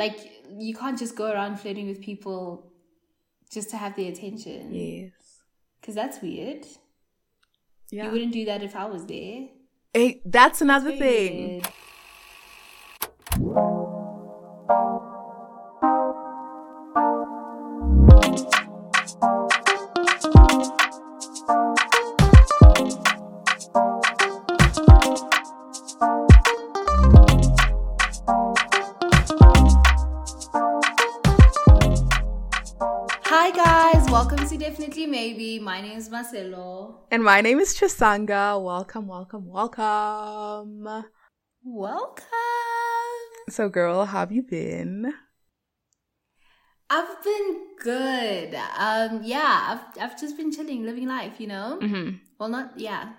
Like you can't just go around flirting with people just to have their attention. Yes. Because that's weird. Yeah. You wouldn't do that if I was there. Hey, that's another thing. Weird. Marcelo. And my name is Chisanga. Welcome, welcome, welcome. Welcome. So, girl, how have you been? I've been good. Um, yeah, I've I've just been chilling, living life, you know. Mm-hmm. Well, not yeah,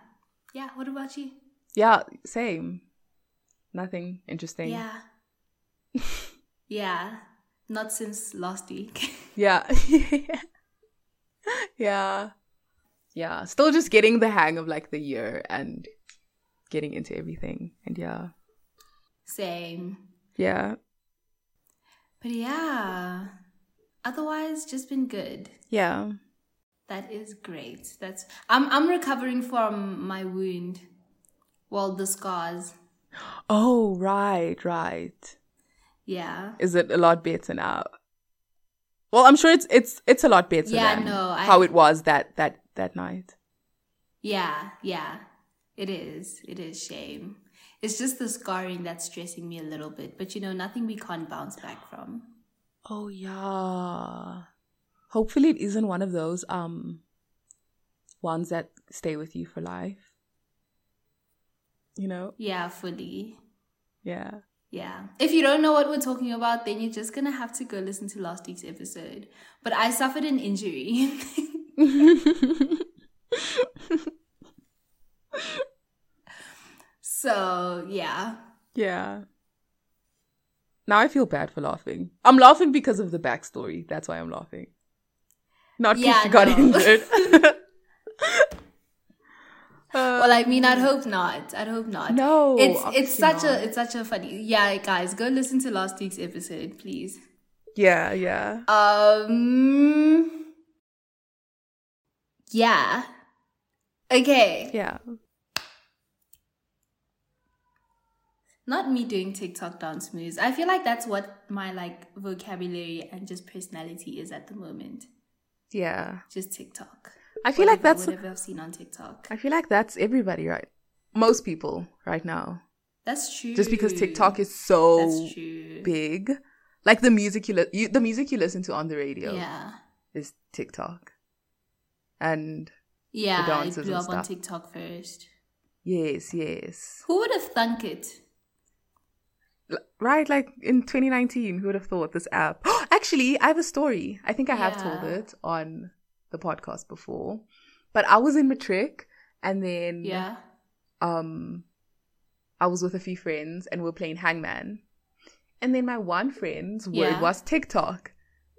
yeah. What about you? Yeah, same. Nothing interesting. Yeah, yeah. Not since last week. Yeah. yeah. Yeah. Still just getting the hang of like the year and getting into everything. And yeah. Same. Yeah. But yeah, otherwise, just been good. Yeah. That is great. That's I'm I'm recovering from my wound. Well, the scars. Oh, right, right. Yeah. Is it a lot better now? Well, I'm sure it's it's it's a lot better Yeah, than no, I- how it was that that that night. Yeah, yeah. It is. It is shame. It's just the scarring that's stressing me a little bit. But you know, nothing we can't bounce back from. Oh yeah. Hopefully it isn't one of those um ones that stay with you for life. You know? Yeah, fully. Yeah. Yeah. If you don't know what we're talking about, then you're just gonna have to go listen to last week's episode. But I suffered an injury. so yeah. Yeah. Now I feel bad for laughing. I'm laughing because of the backstory. That's why I'm laughing. Not because Yeah, she got no. injured. Well, I mean, I'd hope not. I'd hope not. No, it's it's such not. a it's such a funny. Yeah, guys, go listen to last week's episode, please. yeah, yeah. Um. Yeah. Okay. Yeah. Not me doing TikTok dance moves. I feel like that's what my like vocabulary and just personality is at the moment. Yeah. Just TikTok. I feel like that's whatever I've seen on TikTok. I feel like that's everybody right. Most people right now. That's true. Just because TikTok is so big. Like the music you, li- you the music you listen to on the radio Yeah. is TikTok. And Yeah, it dances blew and up on. TikTok first. yes, yes. Who would have thunk it? Right, like in 2019, who would have thought this app? Actually, I have a story. I think I have told it on the podcast before. But I was in matric and then Yeah. um I was with a few friends and we were playing hangman. And then my one friend's word Yeah. was TikTok.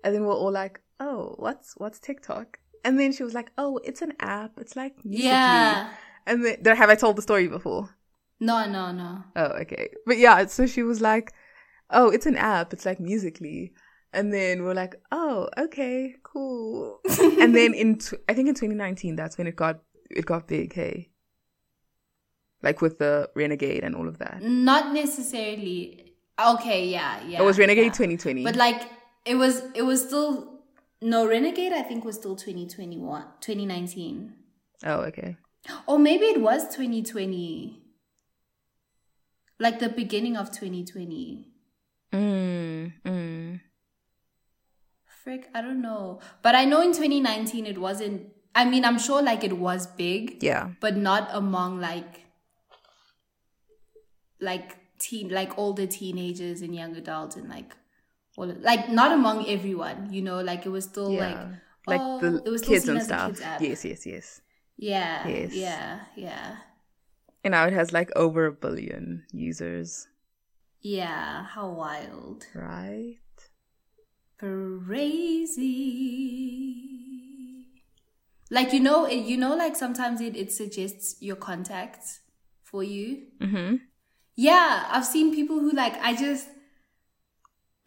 And then we we're all like, Oh, what's what's TikTok? And then she was like, Oh, it's an app. It's like Musical.ly." Yeah. And then there have I told the story before? No, no, no. Oh, okay. But yeah, so she was like, Oh, it's an app, it's like Musical.ly. And then we're like, Oh, okay, cool. and then in tw- I think in 2019, that's when it got it got big, hey. Like with the Renegade and all of that. Not necessarily. Okay, yeah, yeah. it was Renegade yeah. 2020. But like it was it was still no Renegade I think was still 2021 2019. oh, okay. Or maybe it was 2020. Like the beginning of 2020. Mm, mm. Frick, I don't know. But I know in 2019 it wasn't I mean, I'm sure like it was big, Yeah. but not among like like teen like older teenagers and young adults and like all of, like not among everyone, you know, like it was still like Yeah. Like, oh, the it was still kids and stuff. kids. Yes, yes, yes. Yeah. Yes. Yeah. Yeah. And now it has like over a billion users, Yeah. How wild. right? Crazy. Like you know, it, you know, like sometimes it, it suggests your contacts for you. Mm-hmm. Yeah, I've seen people who like I just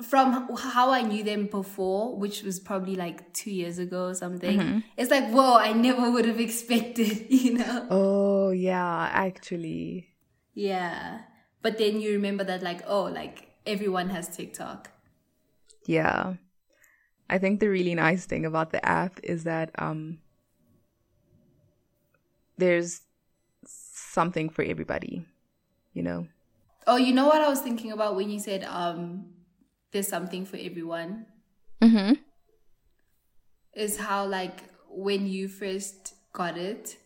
from how I knew them before, which was probably like two years ago or something, it's like, whoa, I never would have expected, you know? Oh yeah, actually. Yeah. But then you remember that, like, oh, like everyone has TikTok. Yeah. I think the really nice thing about the app is that um there's something for everybody, you know. Oh, you know what I was thinking about when you said um there's something for everyone? Mhm. Is how like when you first got it,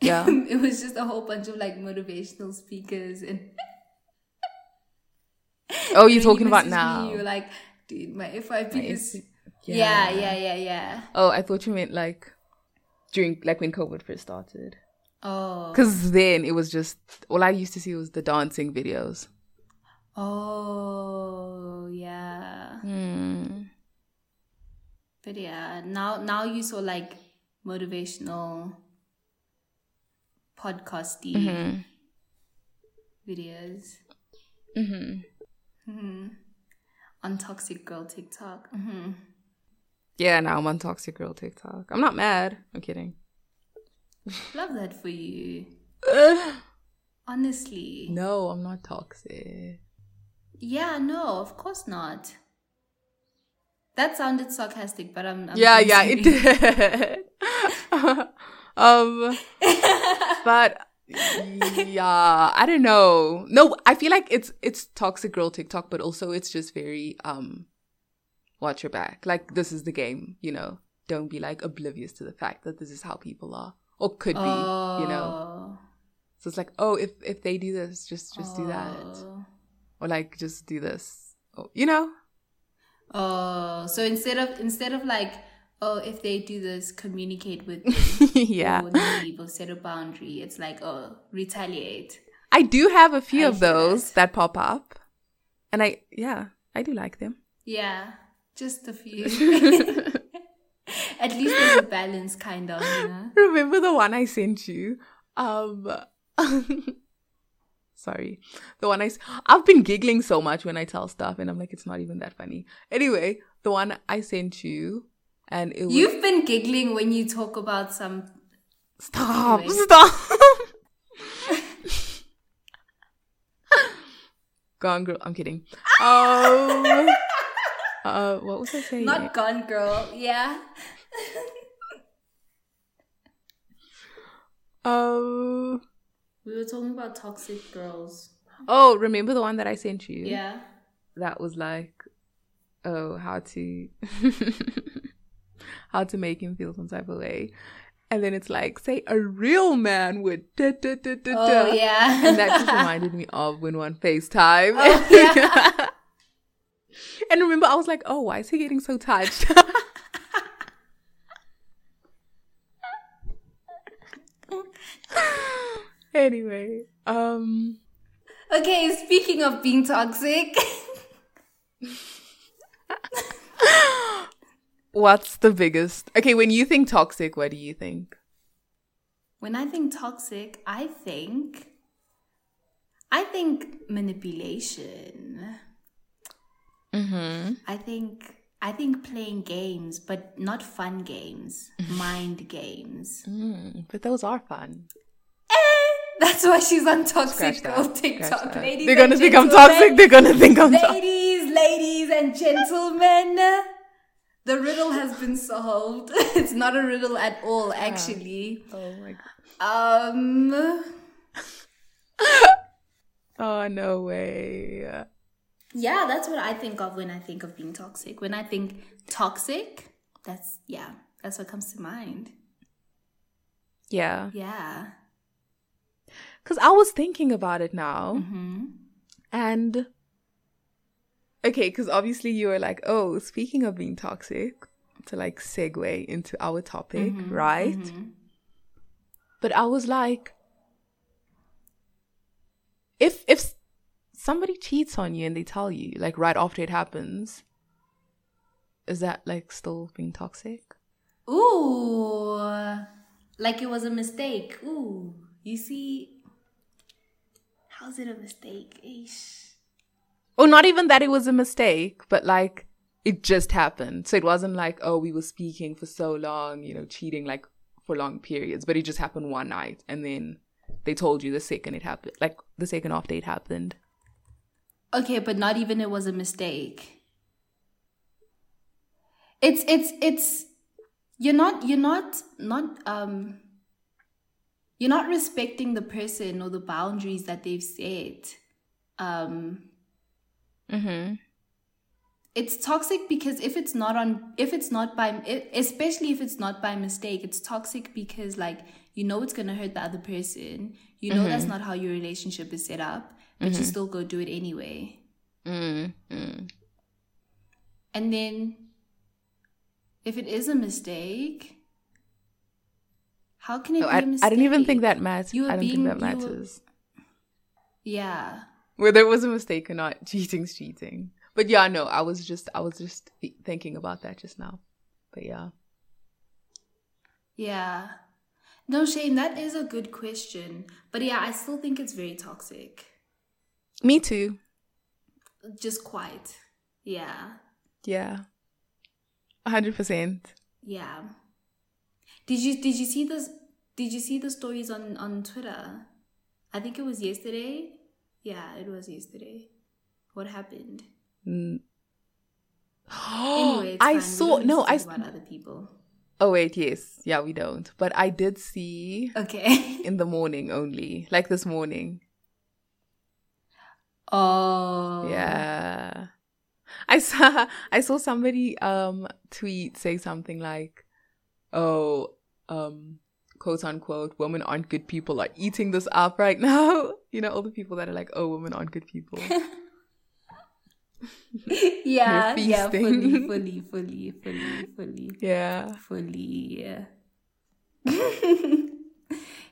Yeah. it was just a whole bunch of like motivational speakers and Oh, you're talking you about now. you're like, dude, my FYP My is FYP yeah, yeah, yeah, yeah. Oh, I thought you meant like during like when COVID first started. Oh. Because then it was just all I used to see was the dancing videos. Oh, yeah. Hmm. But yeah, now now you saw like motivational podcasty Mm-hmm. videos Mm-hmm. on Toxic Girl TikTok. hmm Yeah, now I'm on Toxic Girl TikTok. I'm not mad. I'm kidding. Love that for you. Honestly. No, I'm not toxic. Yeah, no, of course not. That sounded sarcastic, but I'm. I'm yeah, yeah, it did. um, but yeah, I don't know. No, I feel like it's it's toxic girl TikTok, but also it's just very um, watch your back. Like this is the game, you know. Don't be like oblivious to the fact that this is how people are or could be, you know. Oh, So it's like, oh, if if they do this, just just do that, oh. Or like just do this, oh, you know. Oh, so instead of instead of like, oh, if they do this, communicate with yeah. or leave or set a boundary. It's like, oh, retaliate. I do have a few I of those that. that pop up. And I, yeah, I do like them. Yeah, just a few. At least there's a balance, kind of. You know? Remember the one I sent you? Um, sorry. The one I, I've been giggling so much when I tell stuff and I'm like, it's not even that funny. Anyway, the one I sent you and it was, You've been giggling when you talk about some. stop, Anyway. stop. Gone girl. I'm kidding. Um, uh, what was I saying? Not gone, girl. Yeah. Oh, We were talking about toxic girls. oh, remember the one that I sent you? Yeah. That was like, oh, how to, how to make him feel some type of way, and then it's like, say a real man would. Da, da, da, da, Oh yeah. And that just reminded me of when one FaceTime. Oh, yeah. and remember, I was like, oh, why is he getting so touched? anyway, um, okay. Speaking of being toxic. what's the biggest? Okay, when you think toxic, what do you think? When I think toxic, I think I think manipulation. Mm-hmm. I think I think playing games, but not fun games, mind games. Mm, but those are fun. That's why she's on toxic that. girl Scratch TikTok, that. ladies. They're gonna think I'm toxic. They're gonna think I'm toxic. Ladies, ladies, and gentlemen, the riddle has been solved. It's not a riddle at all, actually. Oh my god. Um. Oh no way. Yeah, that's what I think of when I think of being toxic. When I think toxic, that's yeah, that's what comes to mind. Yeah. Yeah. Because I was thinking about it now, hmm and okay, because obviously you were like, oh, speaking of being toxic, to like segue into our topic, right? But I was like, if if somebody cheats on you and they tell you like right after it happens, is that like still being toxic? Ooh, like it was a mistake. Ooh, you see, how's it a mistake? Or not even that it was a mistake, but like it just happened. So it wasn't like, oh, we were speaking for so long, you know, cheating like for long periods, but it just happened one night and then they told you the second it happened, like the second off date happened. Okay, but not even it was a mistake. It's it's it's you're not you're not not um you're not respecting the person or the boundaries that they've set. Um Mm-hmm. it's toxic because if it's not on if it's not by especially if it's not by mistake it's toxic because like you know it's going to hurt the other person you know that's not how your relationship is set up but you still go do it anyway Mm-hmm. and then if it is a mistake how can it No, be I, a mistake I didn't even think that matters. You were I don't being- think that you were- matters. yeah Whether it was a mistake or not, cheating's cheating. But yeah, no, I was just I was just thinking about that just now. But yeah. yeah no shame that is a good question but yeah i still think it's very toxic Me too. just quite yeah Yeah. Hundred percent. yeah did you did you see this did you see the stories on on twitter i think it was yesterday yeah it was yesterday what happened Mm. anyway I fine. Saw no, I about other people Oh wait, yes. Yeah, we don't. But I did see okay in the morning only. Like this morning. oh Yeah. I saw I saw somebody um tweet say something like, "Oh, um quote unquote, women aren't good people are eating this up right now." You know, all the people that are like, "Oh, women aren't good people." yeah yeah fully fully fully fully fully yeah. fully yeah.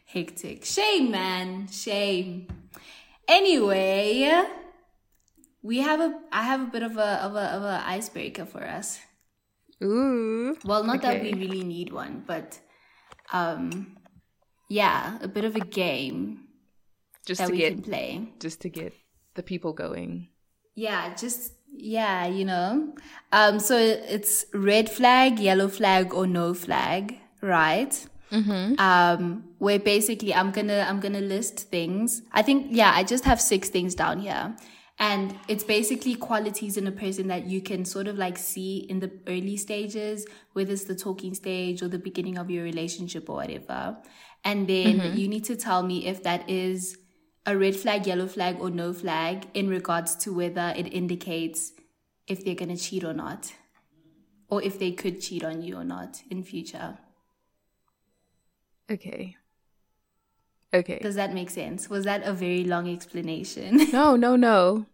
hectic shame man shame anyway we have a i have a bit of a of a of a icebreaker for us Ooh. well not that we really need one but um yeah a bit of a game Just that to we get can play. just to get the people going. yeah just yeah you know. Um so it's red flag yellow flag or no flag right? Mm-hmm. um where basically i'm gonna i'm gonna list things. I think yeah i just have six things down here and it's basically qualities in a person that you can sort of like see in the early stages whether it's the talking stage or the beginning of your relationship or whatever. And then mm-hmm. you need to tell me if that is a red flag yellow flag or no flag in regards to whether it indicates if they're gonna cheat or not or if they could cheat on you or not in future. Okay. Okay. Does that make sense? Was that a very long explanation? No, no, no.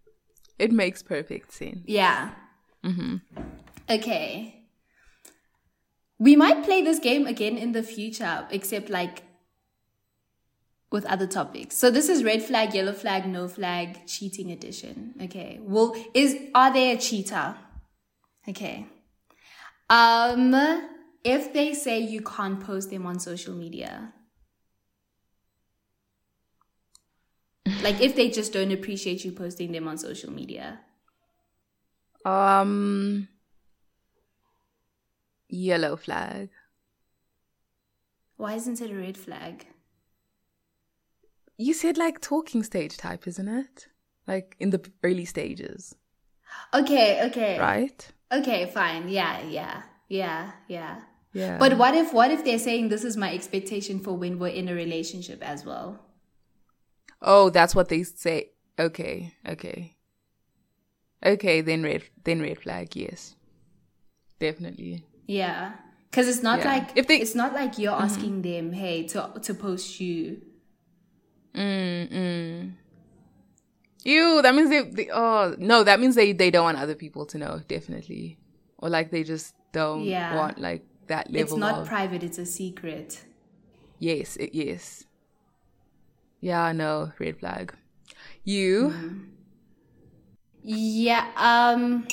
It makes perfect sense. yeah. Mm-hmm. Okay. We might play this game again in the future, except like with other topics. So this is red flag, yellow flag, no flag, cheating edition. Okay. Well, is are they a cheater? Okay. Um, if they say you can't post them on social media, like if they just don't appreciate you posting them on social media, Um yellow flag. why isn't it a red flag? You said like talking stage type, isn't it? Like in the early stages, Okay, okay. right? Okay, fine. Yeah, yeah, yeah, yeah. Yeah. But what if what if they're saying this is my expectation for when we're in a relationship as well? Oh, that's what they say. Okay, okay. Okay, then red then red flag, yes. Definitely. Yeah. Cuz it's not Yeah. like If they- it's not like you're asking them, "Hey, to to post you." Mm mm. Ew, that means they, they oh no, that means they they don't want other people to know, definitely. Or like they just don't Yeah. want like that level It's not of private, it's a secret. Yes, it, yes. Yeah, no, red flag. You? Yeah, um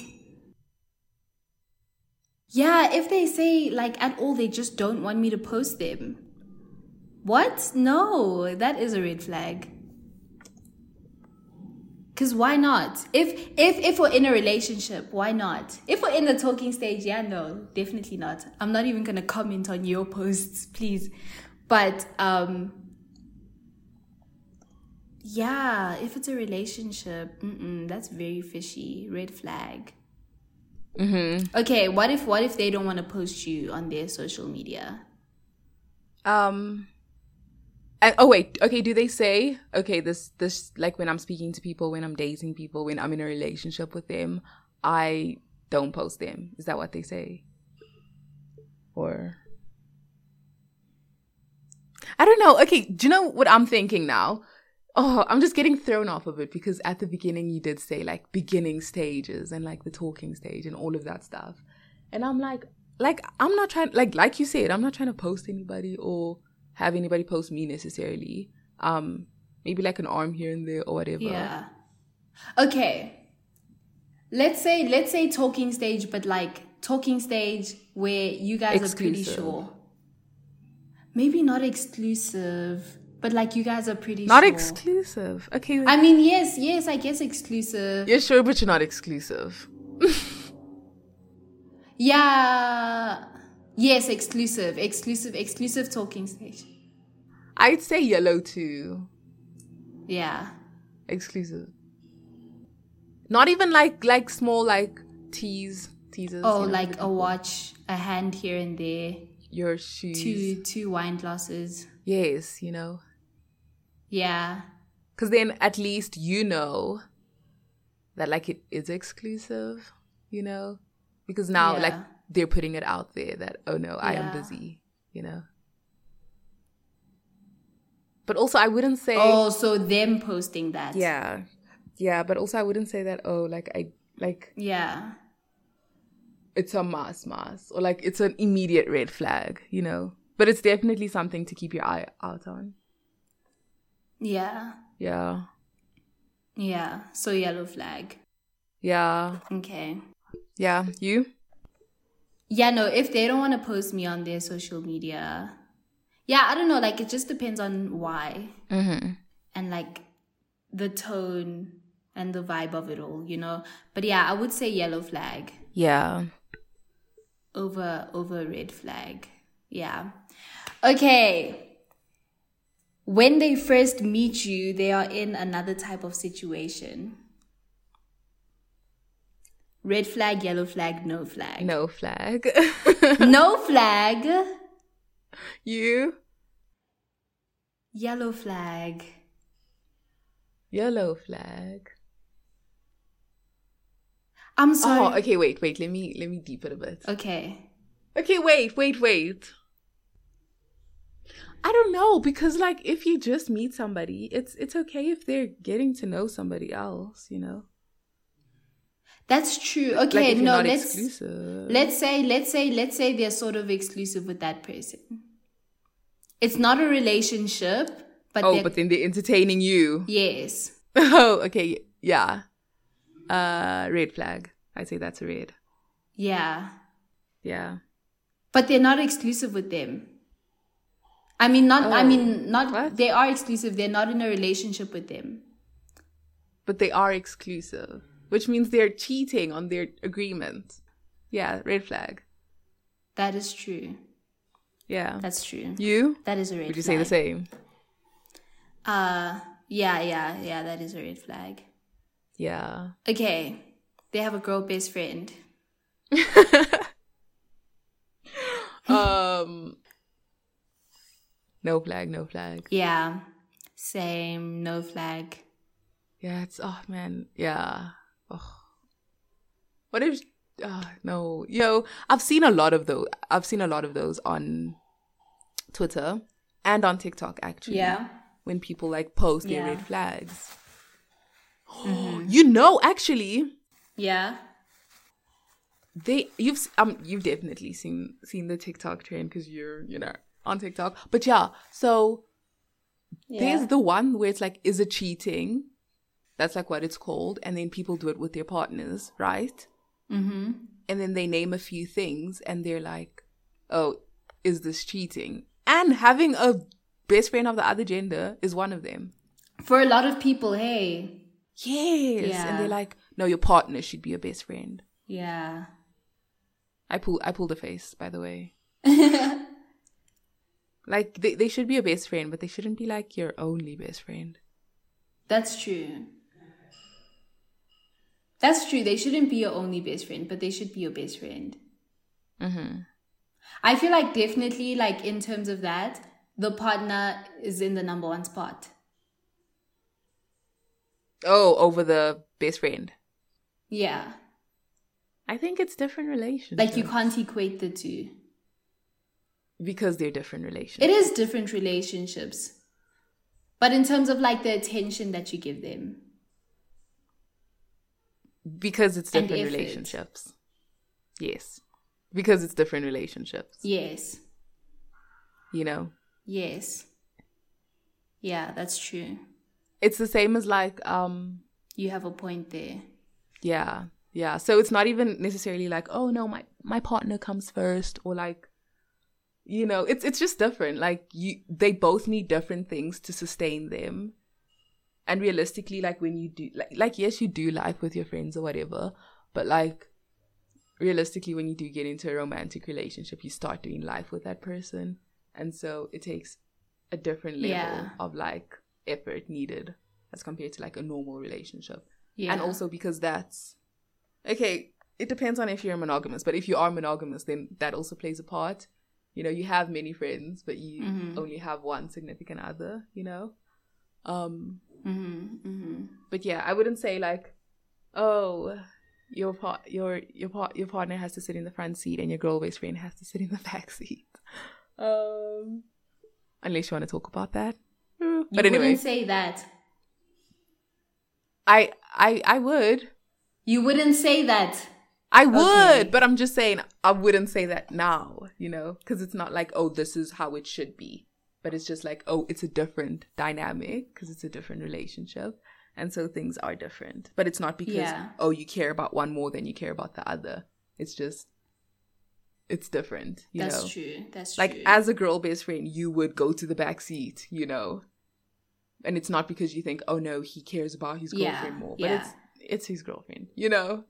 Yeah, if they say like at all they just don't want me to post them. What? No, that is a red flag. Cause why not? If if if we're in a relationship, why not? If we're in the talking stage, yeah, no, definitely not. I'm not even gonna comment on your posts, please. But um yeah, if it's a relationship, that's very fishy. Red flag. Mm-hmm. Okay, what if what if they don't want to post you on their social media? Um and oh wait, okay, do they say okay, this this like when I'm speaking to people, when I'm dating people, when I'm in a relationship with them, I don't post them. Is that what they say? Or I don't know. Okay, do you know what I'm thinking now? Oh, I'm just getting thrown off of it because at the beginning you did say like beginning stages and like the talking stage and all of that stuff. And I'm like like I'm not trying like like you said, I'm not trying to post anybody or have anybody post me necessarily. Um, maybe like an arm here and there or whatever. Yeah. Okay. Let's say let's say talking stage, but like talking stage where you guys exclusive. are pretty sure. Maybe not exclusive, but like you guys are pretty not sure. exclusive. Okay. I mean, yes, yes, I guess exclusive. You're sure, but you're not exclusive. yeah. Yes, exclusive, exclusive, exclusive talking stage. I'd say yellow too. Yeah. Exclusive. Not even like like small like teas teasers. Oh, you know, like a watch, a hand here and there. Your shoes. Two two wine glasses. Yes, you know. Yeah. Cause then at least you know that like it is exclusive, you know? Because now yeah. like they're putting it out there that oh no, I am busy, you know. But also, I wouldn't say. Oh, so them posting that. Yeah, yeah. But also, I wouldn't say that. Oh, like I like. Yeah. It's a mass mass, or like it's an immediate red flag, you know. But it's definitely something to keep your eye out on. Yeah. Yeah. Yeah. So yellow flag. Yeah. Okay. Yeah. You? Yeah, no, if they don't want to post me on their social media, yeah, I don't know. Like, it just depends on why. Mm-hmm. And like the tone and the vibe of it all, you know? But yeah, I would say yellow flag. Yeah. Over, over red flag. Yeah. Okay. When they first meet you, they are in another type of situation. Red flag, yellow flag, no flag. No flag. no flag. You? Yellow flag. Yellow flag. I'm sorry. Oh, okay, wait, wait. Let me let me deepen a bit. Okay. Okay, wait, wait, wait. I don't know because like if you just meet somebody, it's it's okay if they're getting to know somebody else, you know. That's true. Okay, like no, let's exclusive. let's say let's say let's say they're sort of exclusive with that person. It's not a relationship, but oh, but then they're entertaining you. Yes. Oh, okay, yeah. Uh, red flag. I say that's a red. Yeah. Yeah. But they're not exclusive with them. I mean, not. Oh, I mean, not. What? They are exclusive. They're not in a relationship with them. But they are exclusive which means they're cheating on their agreement. Yeah, red flag. That is true. Yeah. That's true. You? That is a red flag. Would you flag. say the same? Uh yeah, yeah, yeah, that is a red flag. Yeah. Okay. They have a girl best friend. um no flag, no flag. Yeah. Same, no flag. Yeah, it's oh man, yeah. Oh. What if? Uh, no, yo, I've seen a lot of those. I've seen a lot of those on Twitter and on TikTok actually. Yeah. When people like post yeah. their red flags. Mm-hmm. You know, actually. Yeah. They you've um you've definitely seen seen the TikTok trend because you're you know on TikTok. But yeah, so yeah. there's the one where it's like, is it cheating? That's like what it's called. And then people do it with their partners, right? Mm-hmm. And then they name a few things and they're like, oh, is this cheating? And having a best friend of the other gender is one of them. For a lot of people, hey. Yes. Yeah. And they're like, no, your partner should be your best friend. Yeah. I pull I pulled a face, by the way. Like they, they should be your best friend, but they shouldn't be like your only best friend. That's true. That's true. They shouldn't be your only best friend, but they should be your best friend. Mm-hmm. I feel like definitely, like in terms of that, the partner is in the number one spot. Oh, over the best friend. Yeah. I think it's different relations. Like you can't equate the two. Because they're different relationships. It is different relationships. But in terms of like the attention that you give them. because it's different relationships. Yes. Because it's different relationships. Yes. You know? Yes. Yeah, that's true. It's the same as like um You have a point there. yeah. Yeah. So it's not even necessarily like, oh no, my my partner comes first or like you know, it's it's just different. Like you they both need different things to sustain them. And realistically, like when you do like like yes, you do life with your friends or whatever, but like realistically when you do get into a romantic relationship, you start doing life with that person. And so it takes a different level Yeah. of like effort needed as compared to like a normal relationship. Yeah. And also because that's okay, it depends on if you're monogamous, but if you are monogamous, then that also plays a part. You know, you have many friends, but you Mhm. only have one significant other, you know? Um hmm hmm but yeah, I wouldn't say like, oh, your part your your part your partner has to sit in the front seat and your girl best friend has to sit in the back seat. Um unless you want to talk about that. You But anyway, wouldn't say that. I I I would. You wouldn't say that. I would, Okay. but I'm just saying I wouldn't say that now, you know, because it's not like oh this is how it should be, but it's just like oh it's a different dynamic because it's a different relationship, and so things are different. But it's not because Yeah. oh you care about one more than you care about the other. It's just it's different, you That's know. true. That's Like true. Like, as a girl best friend, you would go to the back seat, you know, and it's not because you think oh no he cares about his Yeah, girlfriend more, but yeah. it's it's his girlfriend, you know.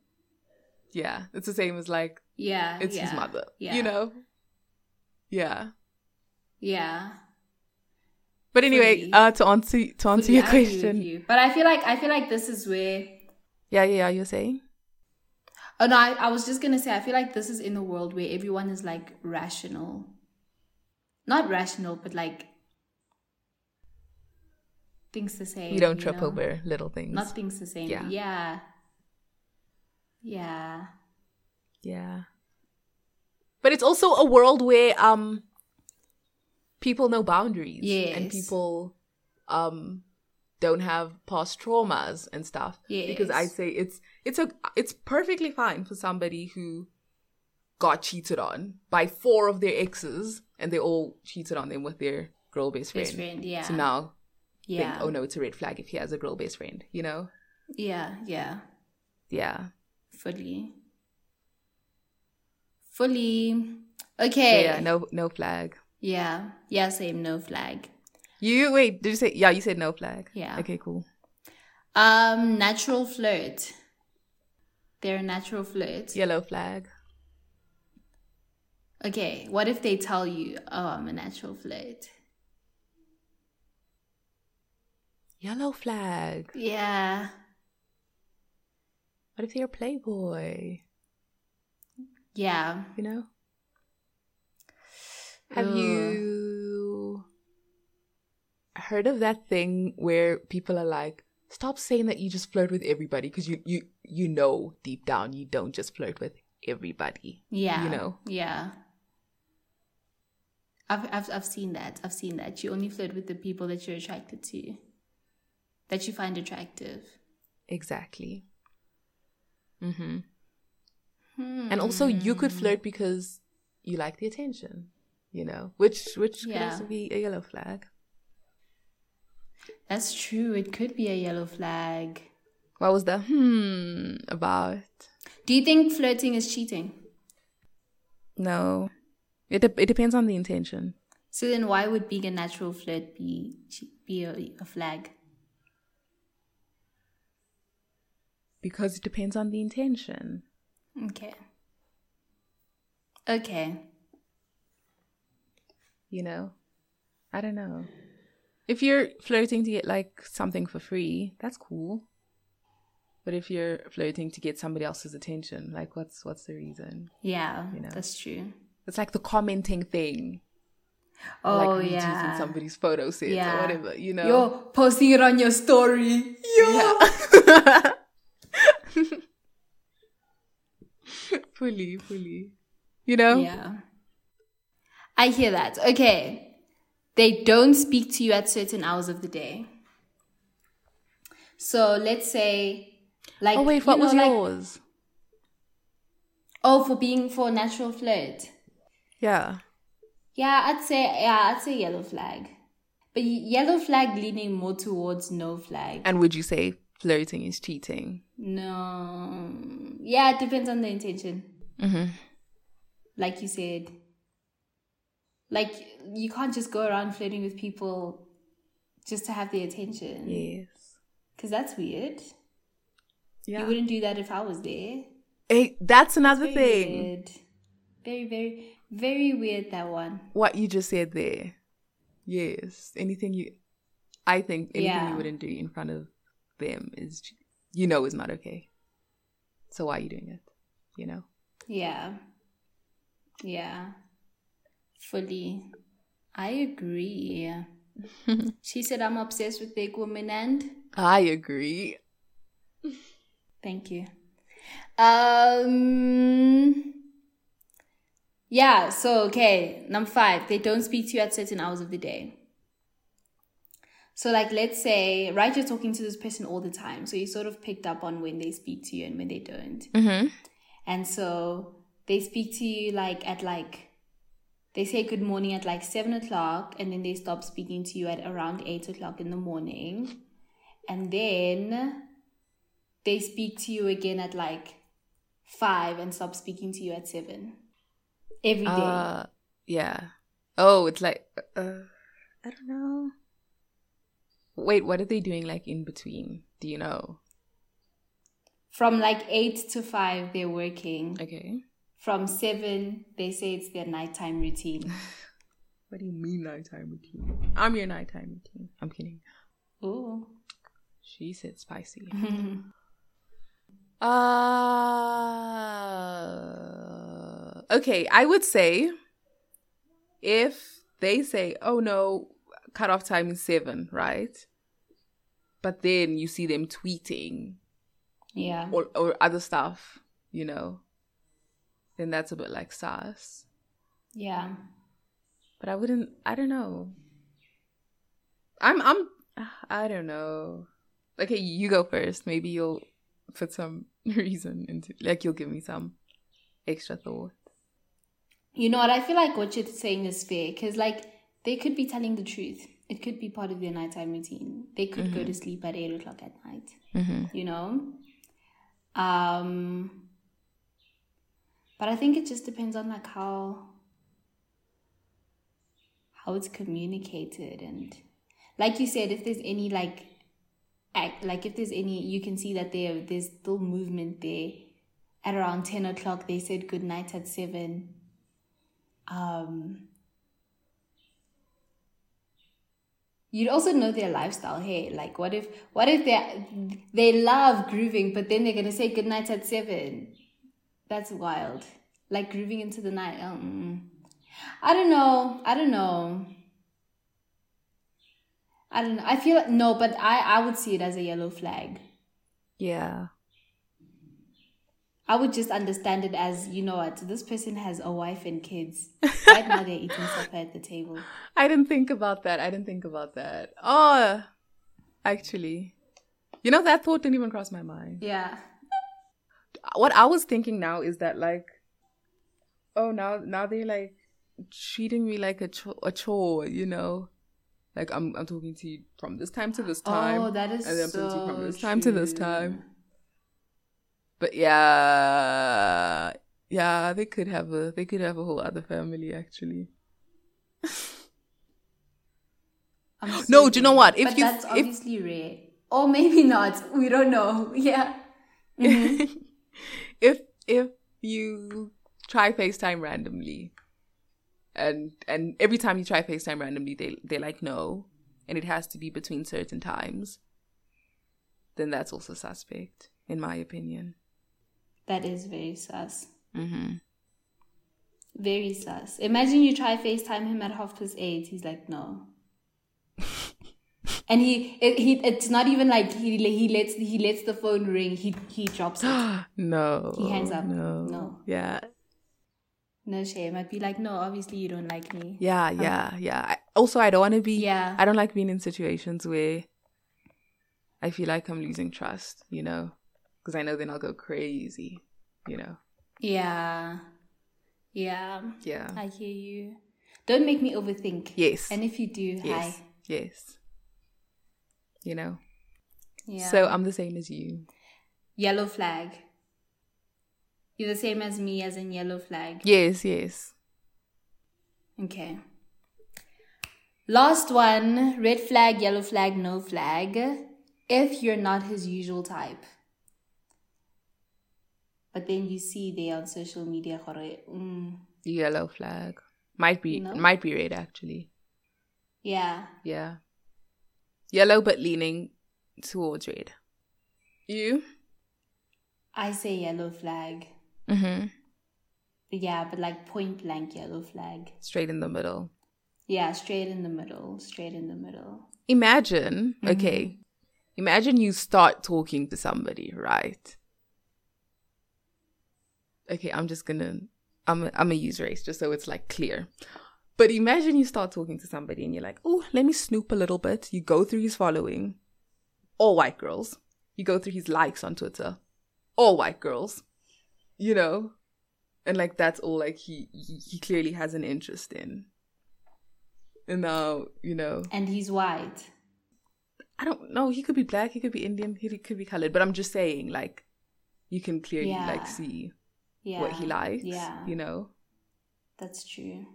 Yeah, it's the same as like yeah. it's yeah, his mother. Yeah. You know? Yeah. Yeah. But anyway, Fully. uh to answer to answer Fully your question. you. But I feel like I feel like this is where Yeah, yeah, yeah, you're saying? Oh no, I, I was just gonna say I feel like this is in a world where everyone is like rational. Not rational, but like things the same. You don't you trip know? over little things. Not thinks the same. Yeah. Yeah. Yeah. Yeah. But it's also a world where um people know boundaries and people um don't have past traumas and stuff. Yeah. Because I say it's it's a it's perfectly fine for somebody who got cheated on by four of their exes and they all cheated on them with their girl best friend. Best friend, yeah. So now yeah. think, oh no, it's a red flag if he has a girl best friend, you know? Yeah, yeah. Yeah. Fully. Fully. So Okay. yeah, no no flag. Yeah. Yeah, same, no flag. You wait, did you say yeah, you said no flag. Yeah. Okay, cool. Um, natural flirt. They're a natural flirt. Yellow flag. Okay, what if they tell you, oh, I'm a natural flirt? Yellow flag. Yeah. What if they're a playboy? Yeah. You know? Have you heard of that thing where people are like, stop saying that you just flirt with everybody because you, you you know deep down you don't just flirt with everybody. Yeah. You know? Yeah. I've, I've, I've seen that. I've seen that. You only flirt with the people that you're attracted to, that you find attractive. Exactly. Mm-hmm. Hmm. And also you could flirt because you like the attention, you know, which which could Yeah. also be a yellow flag. That's true. It could be a yellow flag. What was the hmm about? Do you think flirting is cheating? No, it de- it depends on the intention. So then, why would being a natural flirt be be a, a flag? Because it depends on the intention. Okay. Okay. You know? I don't know. If you're flirting to get like something for free, that's cool. But if you're flirting to get somebody else's attention, like what's what's the reason? Yeah, You know. that's true. It's like the commenting thing. Oh like yeah. somebody's photo sets Yeah. or whatever, you know. You're posting it on your story. Yo. Yeah. fully, fully. You know? Yeah. I hear that. Okay. They don't speak to you at certain hours of the day. So let's say, like, Oh wait, you what know, was like- yours? Oh, for being for natural flirt. Yeah. Yeah, I'd say yeah, I'd say yellow flag. But yellow flag leaning more towards no flag. And would you say flirting is cheating? No. Yeah, it depends on the intention. Mm-hmm. Like you said. Like you can't just go around flirting with people just to have their attention. Yes. Cuz that's weird. Yeah. You wouldn't do that if I was there. Hey, that's another Very thing. Weird. Very very very weird that one. What you just said there. Yes. Anything you, I think anything Yeah. you wouldn't do in front of them is, you know, is not okay. So why are you doing it? You know? Yeah. Yeah. Fully. I agree. she said I'm obsessed with big women and I agree. thank you. Um Yeah, so okay, number 5, they don't speak to you at certain hours of the day. So like let's say right you're talking to this person all the time. So you sort of picked up on when they speak to you and when they don't. Mm-hmm. And so they speak to you like at like, they say good morning at like seven o'clock, and then they stop speaking to you at around eight o'clock in the morning. And then they speak to you again at like five and stop speaking to you at seven. Every day. Uh, yeah. Oh, it's like, uh, I don't know. Wait, what are they doing like in between? Do you know? From like eight to five, they're working. Okay. From seven, they say it's their nighttime routine. What do you mean nighttime routine? I'm your nighttime routine. I'm kidding. Ooh. She said spicy. Uh, okay, I would say if they say, oh no, cutoff time is seven, right? But then you see them tweeting yeah. or, or other stuff, you know, then that's a bit like sus. Yeah. But I wouldn't, I don't know. I'm, I'm, I don't know. Okay, you go first. Maybe you'll put some reason into, like, you'll give me some extra thought. You know what? I feel like what you're saying is fair because, like, they could be telling the truth. It could be part of their nighttime routine. They could go to sleep at eight o'clock at night. Mm-hmm. You know. Um. But I think it just depends on like how how it's communicated and, like you said, if there's any like act like if there's any you can see that there there's still movement there. At around ten o'clock, they said good night at seven um you'd also know their lifestyle. Hey like what if what if they they love grooving but then they're gonna say good night at seven? That's wild. Like grooving into the night um, i don't know i don't know. I don't know i feel like, no but i i would see it as a yellow flag. Yeah. I would just understand it as, you know what, this person has a wife and kids. Right now they're eating supper at the table. I didn't think about that. I didn't think about that. Oh, actually. You know, that thought didn't even cross my mind. Yeah. What I was thinking now is that, like, oh, now now they're like treating me like a, cho- a chore, you know? Like, I'm, I'm talking to you from this time to this oh, time. Oh, that is And then I'm so talking to you from this time to this time. But yeah, yeah, they could have a they could have a whole other family actually. No, do you know what? If but you- that's if- obviously rare. Or maybe not. We don't know. Yeah. Mm-hmm. if if you try FaceTime randomly and and every time you try FaceTime randomly they they're like no and it has to be between certain times, then that's also suspect, in my opinion. That is very sus. Mm-hmm. Very sus. Imagine you try FaceTime him at half past eight. He's like, no. and he, it, he, it's not even like he, he lets, he lets the phone ring. He, he drops it. no. He hangs up. No. No. Yeah. No shame. I'd be like, no, obviously you don't like me. Yeah, yeah, yeah. I, also, I don't want to be. Yeah. I don't like being in situations where I feel like I'm losing trust. You know, because I know then I'll go crazy. You know. Yeah. Yeah. Yeah. I hear you. Don't make me overthink. Yes. And if you do, yes. hi. Yes. You know. Yeah. So I'm the same as you. yellow flag. You're the same as me, as in yellow flag. Yes. Yes. Okay. Last one red flag, yellow flag, no flag. If you're not his usual type. But then you see there on social media, mm, Yellow flag. Might be. No? Might be red actually. yeah. Yeah. Yellow, but leaning towards red. You. I say yellow flag. Mm-hmm. Yeah, but like point blank yellow flag. Straight in the middle. Yeah, straight in the middle. Straight in the middle. Imagine, okay, imagine you start talking to somebody, right? Okay, I'm just gonna, I'm, I'm gonna use race just so it's like clear. But imagine you start talking to somebody and you're like, oh, let me snoop a little bit. You go through his following, all white girls. You go through his likes on Twitter, all white girls. You know, and like that's all like he he, he clearly has an interest in. And now you know And he's white. I don't know. He could be black. He could be Indian. He could be colored. But I'm just saying, like, you can clearly Yeah. like see Yeah. what he likes. Yeah. You know, That's true.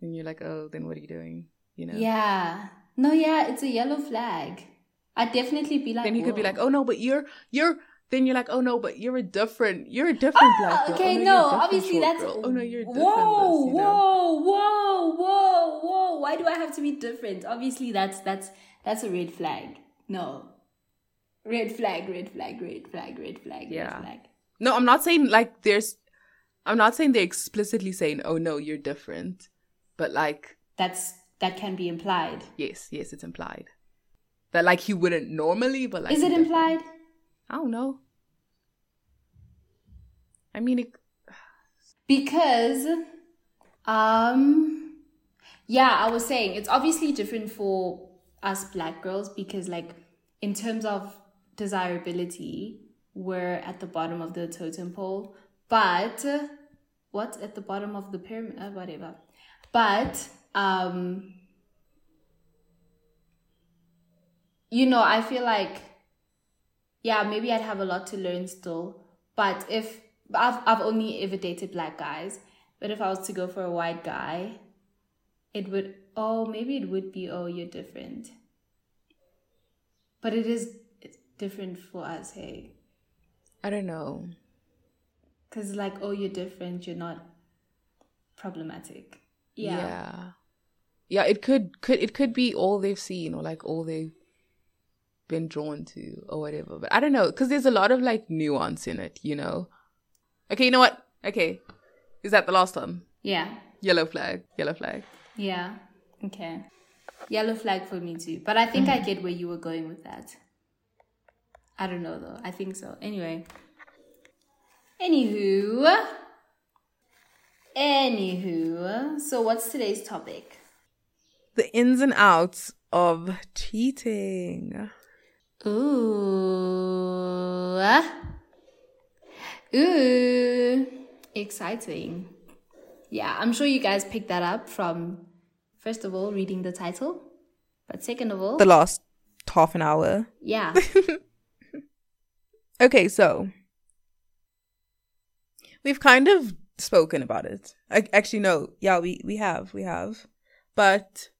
and you're like, oh, then what are you doing? You know. Yeah. No, yeah, it's a yellow flag. I'd definitely be like, Then he could be like, oh no, but you're you're. Then you're like, oh no, but you're a different. You're a different ah, black girl. Okay, oh, no, no, you're a different obviously that's. girl. Oh no, you're different. Whoa, this, you know? whoa, whoa, whoa, whoa! Why do I have to be different? Obviously, that's that's that's a red flag. No, red flag, red flag, red flag, red flag, Yeah. red flag. No, I'm not saying like there's. I'm not saying they're explicitly saying, oh no, you're different, but like That's that can be implied. yes, yes, it's implied that like he wouldn't normally, but like Is it he different. implied? I don't know. I mean, it, Because, um, yeah, I was saying it's obviously different for us black girls because, like, in terms of desirability, we're at the bottom of the totem pole. But what at the bottom of the pyramid? Uh, whatever. But um, you know, I feel like yeah, maybe I'd have a lot to learn still. But if I've I've only ever dated black guys, but if I was to go for a white guy, it would oh maybe it would be oh you're different. But it's different for us, hey, I don't know. because like oh you're different, you're not problematic. Yeah. yeah, Yeah, it could could it could be all they've seen or like all they've been drawn to or whatever. But I don't know because there's a lot of like nuance in it, you know. Okay, you know what? Okay, is that the last one? Yeah. Yellow flag. Yellow flag. Yeah. Okay. Yellow flag for me too. But I think I get where you were going with that. I don't know though. I think so. Anyway. Anywho. Anywho. So what's today's topic? The ins and outs of cheating. Ooh. Ooh. Exciting. Yeah, I'm sure you guys picked that up from, first of all, reading the title. But second of all, The last half an hour. yeah. Okay, so we've kind of spoken about it. I, actually, no, yeah, we we have, we have, but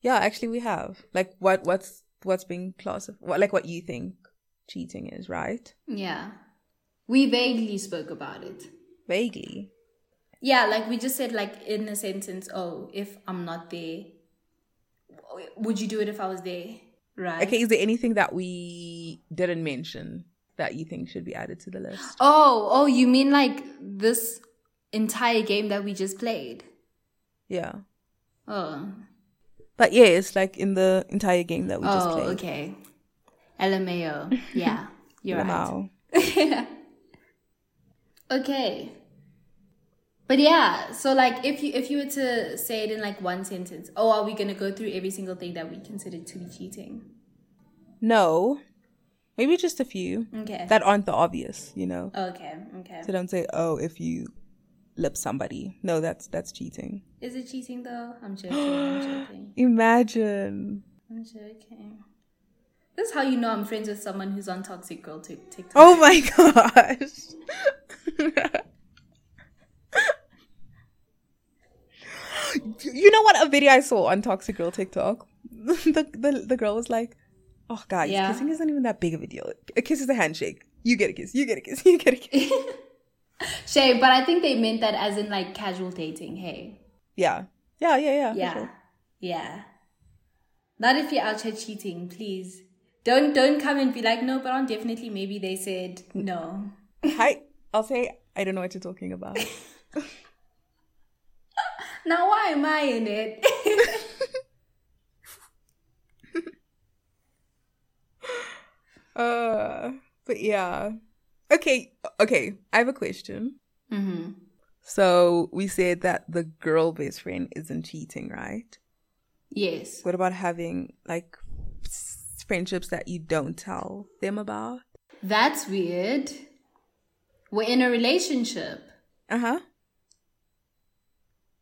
yeah, actually, we have. Like, what what's what's being classified, what, like what you think cheating is, right? Yeah. We vaguely spoke about it. Vaguely. Yeah, like we just said, like in a sentence, oh, if I'm not there, would you do it if I was there? Right. Okay, is there anything that we didn't mention that you think should be added to the list? Oh, oh, you mean like this entire game that we just played? Yeah. Oh. But yeah, it's like in the entire game that we just oh, played. Oh, okay. LMAO. Yeah, you're right. Wow. Okay. But yeah, so like if you if you were to say it in like one sentence, oh, are we gonna go through every single thing that we consider to be cheating? No. Maybe just a few Okay. that aren't the obvious, you know. okay. Okay. So don't say, "Oh, if you lip somebody." No, that's that's cheating. Is it cheating though? I'm joking. I'm joking. Imagine. I'm joking. This is how you know I'm friends with someone who's on Toxic Girl Tik- TikTok. Oh my gosh. you know what? A video I saw on Toxic Girl TikTok. the, the the girl was like, "Oh, guys, Yeah. kissing isn't even that big of a deal. A kiss is a handshake. You get a kiss. You get a kiss. You get a kiss." Shay, but I think they meant that as in like casual dating. Hey. yeah, yeah, yeah, yeah. Yeah. sure. Yeah. Not if you're out here cheating, please. Don't don't come and be like, no, but on definitely maybe they said no. Hi. I'll say I don't know what you're talking about. Now why am I in it? uh, but yeah. Okay, okay. I have a question. mm-hmm. So we said that the girl best friend isn't cheating, right? Yes. What about having like friendships that you don't tell them about? That's weird. We're in a relationship. Uh huh.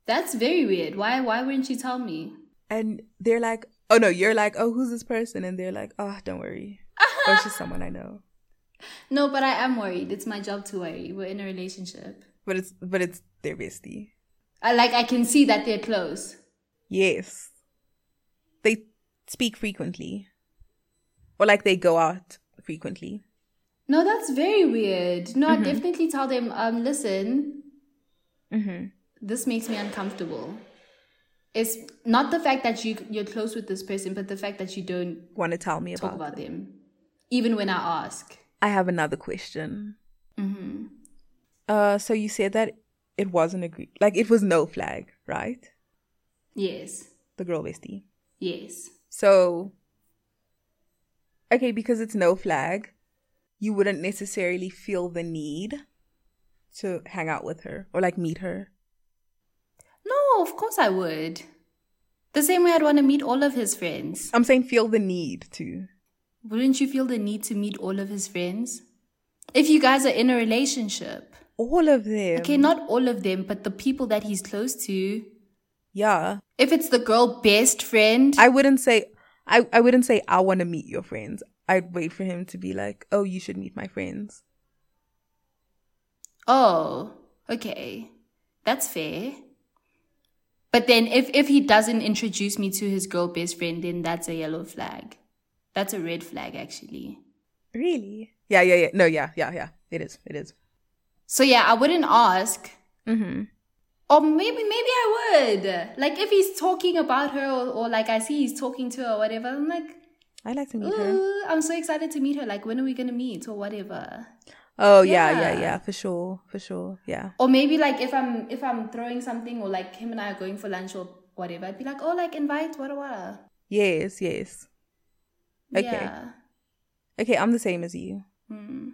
That's very weird. Why why wouldn't you tell me? And they're like, oh no, you're like, oh, who's this person? And they're like, oh, don't worry. oh, it's just someone I know. No, but I am worried. It's my job to worry. We're in a relationship. But it's but it's their bestie. I like I can see that they're close. Yes. They speak frequently. Or like they go out frequently. No, that's very weird. No, I definitely tell them, um, listen, Mm-hmm. This makes me uncomfortable. It's not the fact that you you're close with this person, but the fact that you don't Want to tell me talk about about them, even when I ask. I have another question. hmm Uh, so you said that it wasn't a gre- like it was no flag, right? Yes, The girl bestie. yes. So, okay, because it's no flag, you wouldn't necessarily feel the need to hang out with her or like meet her. No, of course I would. The same way I'd want to meet all of his friends. I'm saying feel the need to. Wouldn't you feel the need to meet all of his friends? If you guys are in a relationship. All of them. Okay, not all of them, but the people that he's close to. Yeah. If it's the girl best friend, I wouldn't say I, I wouldn't say I want to meet your friends. I'd wait for him to be like, "Oh, you should meet my friends." oh, okay, that's fair. But then, if if he doesn't introduce me to his girl best friend, then that's a yellow flag. That's a red flag, actually. Really? Yeah, yeah, yeah. No, yeah, yeah, yeah. It is. It is. So yeah, I wouldn't ask. Mm-hmm. Or maybe maybe I would. Like if he's talking about her or, or like I see he's talking to her or whatever, I'm like, I'd like to meet her. I'm so excited to meet her. Like when are we gonna meet or whatever? Oh, yeah, yeah, Yeah. yeah, for sure. For sure. Yeah. Or maybe like if I'm if I'm throwing something or like him and I are going for lunch or whatever, I'd be like, oh like invite what what. Yes, yes. Okay. Yeah. Okay, I'm the same as you. Hmm.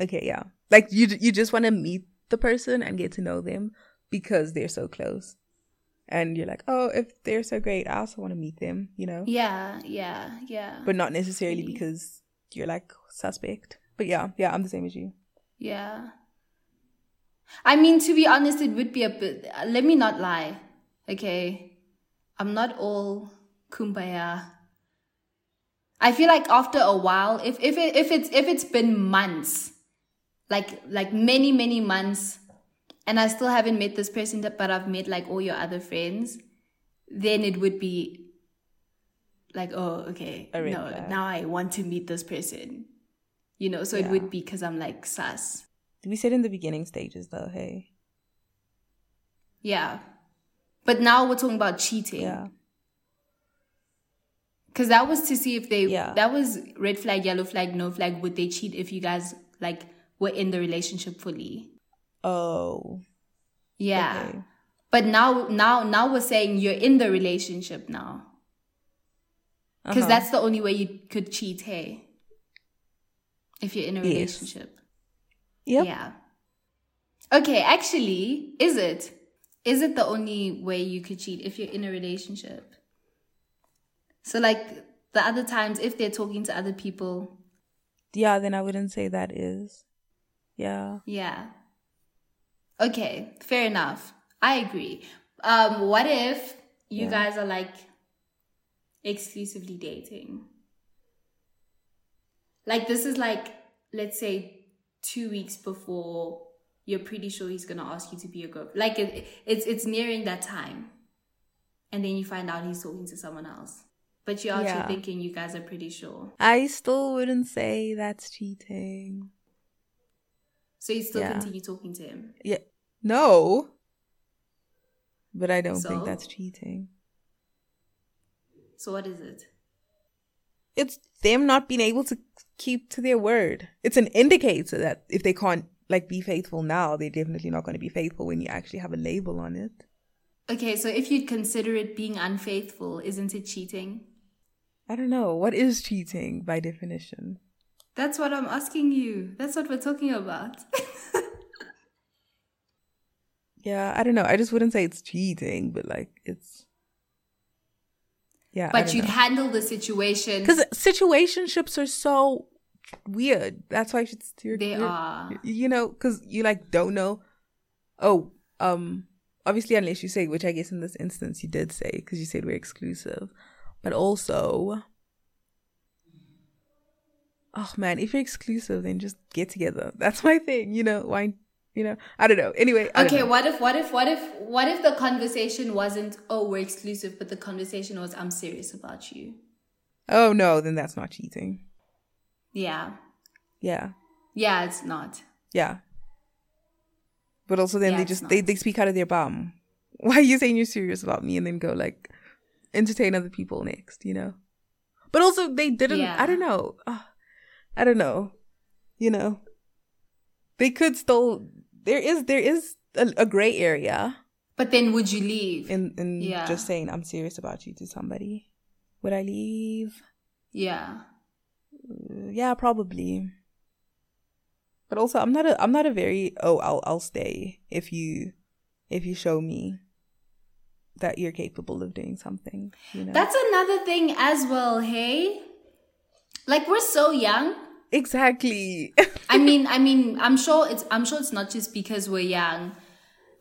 Okay, yeah. Like you you just want to meet the person and get to know them because they're so close. And you're like, "Oh, if they're so great, I also want to meet them," you know? Yeah, yeah, yeah. But not necessarily Really? because you're like suspect. But yeah, yeah, I'm the same as you. Yeah. I mean, to be honest, it would be a bit. Let me not lie. Okay. I'm not all kumbaya. I feel like after a while, if if it, if it's if it's been months, like like many many months, and I still haven't met this person, but I've met like all your other friends, then it would be like, oh, okay, no, now I want to meet this person. You know, so it would be because I'm like sus. We said in the beginning stages though, hey. Yeah. But now we're talking about cheating. Yeah. Because that was to see if they, Yeah. that was red flag, yellow flag, no flag. Would they cheat if you guys like were in the relationship fully? Oh. Yeah. Okay. But now, now, now we're saying you're in the relationship now. Because Uh-huh. that's the only way you could cheat, hey? If you're in a Yes. relationship. Yep. Yeah. Okay, actually, is it? Is it the only way you could cheat if you're in a relationship? So, like the other times, if they're talking to other people, Yeah, then I wouldn't say that is. Yeah. yeah. Okay, fair enough. I agree. Um, what if you Yeah. guys are like exclusively dating? Like this is like, let's say, two weeks before you're pretty sure he's gonna ask you to be a girl. Like it, it's it's nearing that time, and then you find out he's talking to someone else. But you're actually Yeah. thinking you guys are pretty sure. I still wouldn't say that's cheating. So you still Yeah. continue talking to him. Yeah. No. But I don't So? think that's cheating. So what is it? It's them not being able to keep to their word. It's an indicator that if they can't like be faithful now, they're definitely not going to be faithful when you actually have a label on it. Okay, so if you'd consider it being unfaithful, isn't it cheating? I don't know. What is cheating by definition? That's what I'm asking you. That's what we're talking about. Yeah, I don't know. I just wouldn't say it's cheating, but like it's Yeah. but you'd handle the situation. Cuz situationships are so weird. That's why you should steer They clear- are. You know, cuz you like don't know. Oh, um obviously unless you say which I guess in this instance you did say cuz you said we're exclusive. But also Oh man, if you're exclusive then just get together. That's my thing, you know, why you know, I don't know. Anyway, I Okay, know. what if what if what if what if the conversation wasn't oh we're exclusive, but the conversation was I'm serious about you. Oh no, then that's not cheating. Yeah. Yeah. Yeah, it's not. Yeah. But also then Yeah, they just they, they speak out of their bum. Why are you saying you're serious about me and then go like entertain other people next, you know? But also they didn't Yeah. I don't know. Ugh. I don't know. You know. They could still there is there is a, a gray area But then would you leave? in in Yeah. just saying I'm serious about you to somebody. Would I leave? yeah. Uh, yeah, probably. But also, I'm not a I'm not a very oh I'll I'll stay if you if you show me that you're capable of doing something. You know That's another thing as well, hey? Like we're so young. Exactly. I mean, I mean, I'm sure it's I'm sure it's not just because we're young.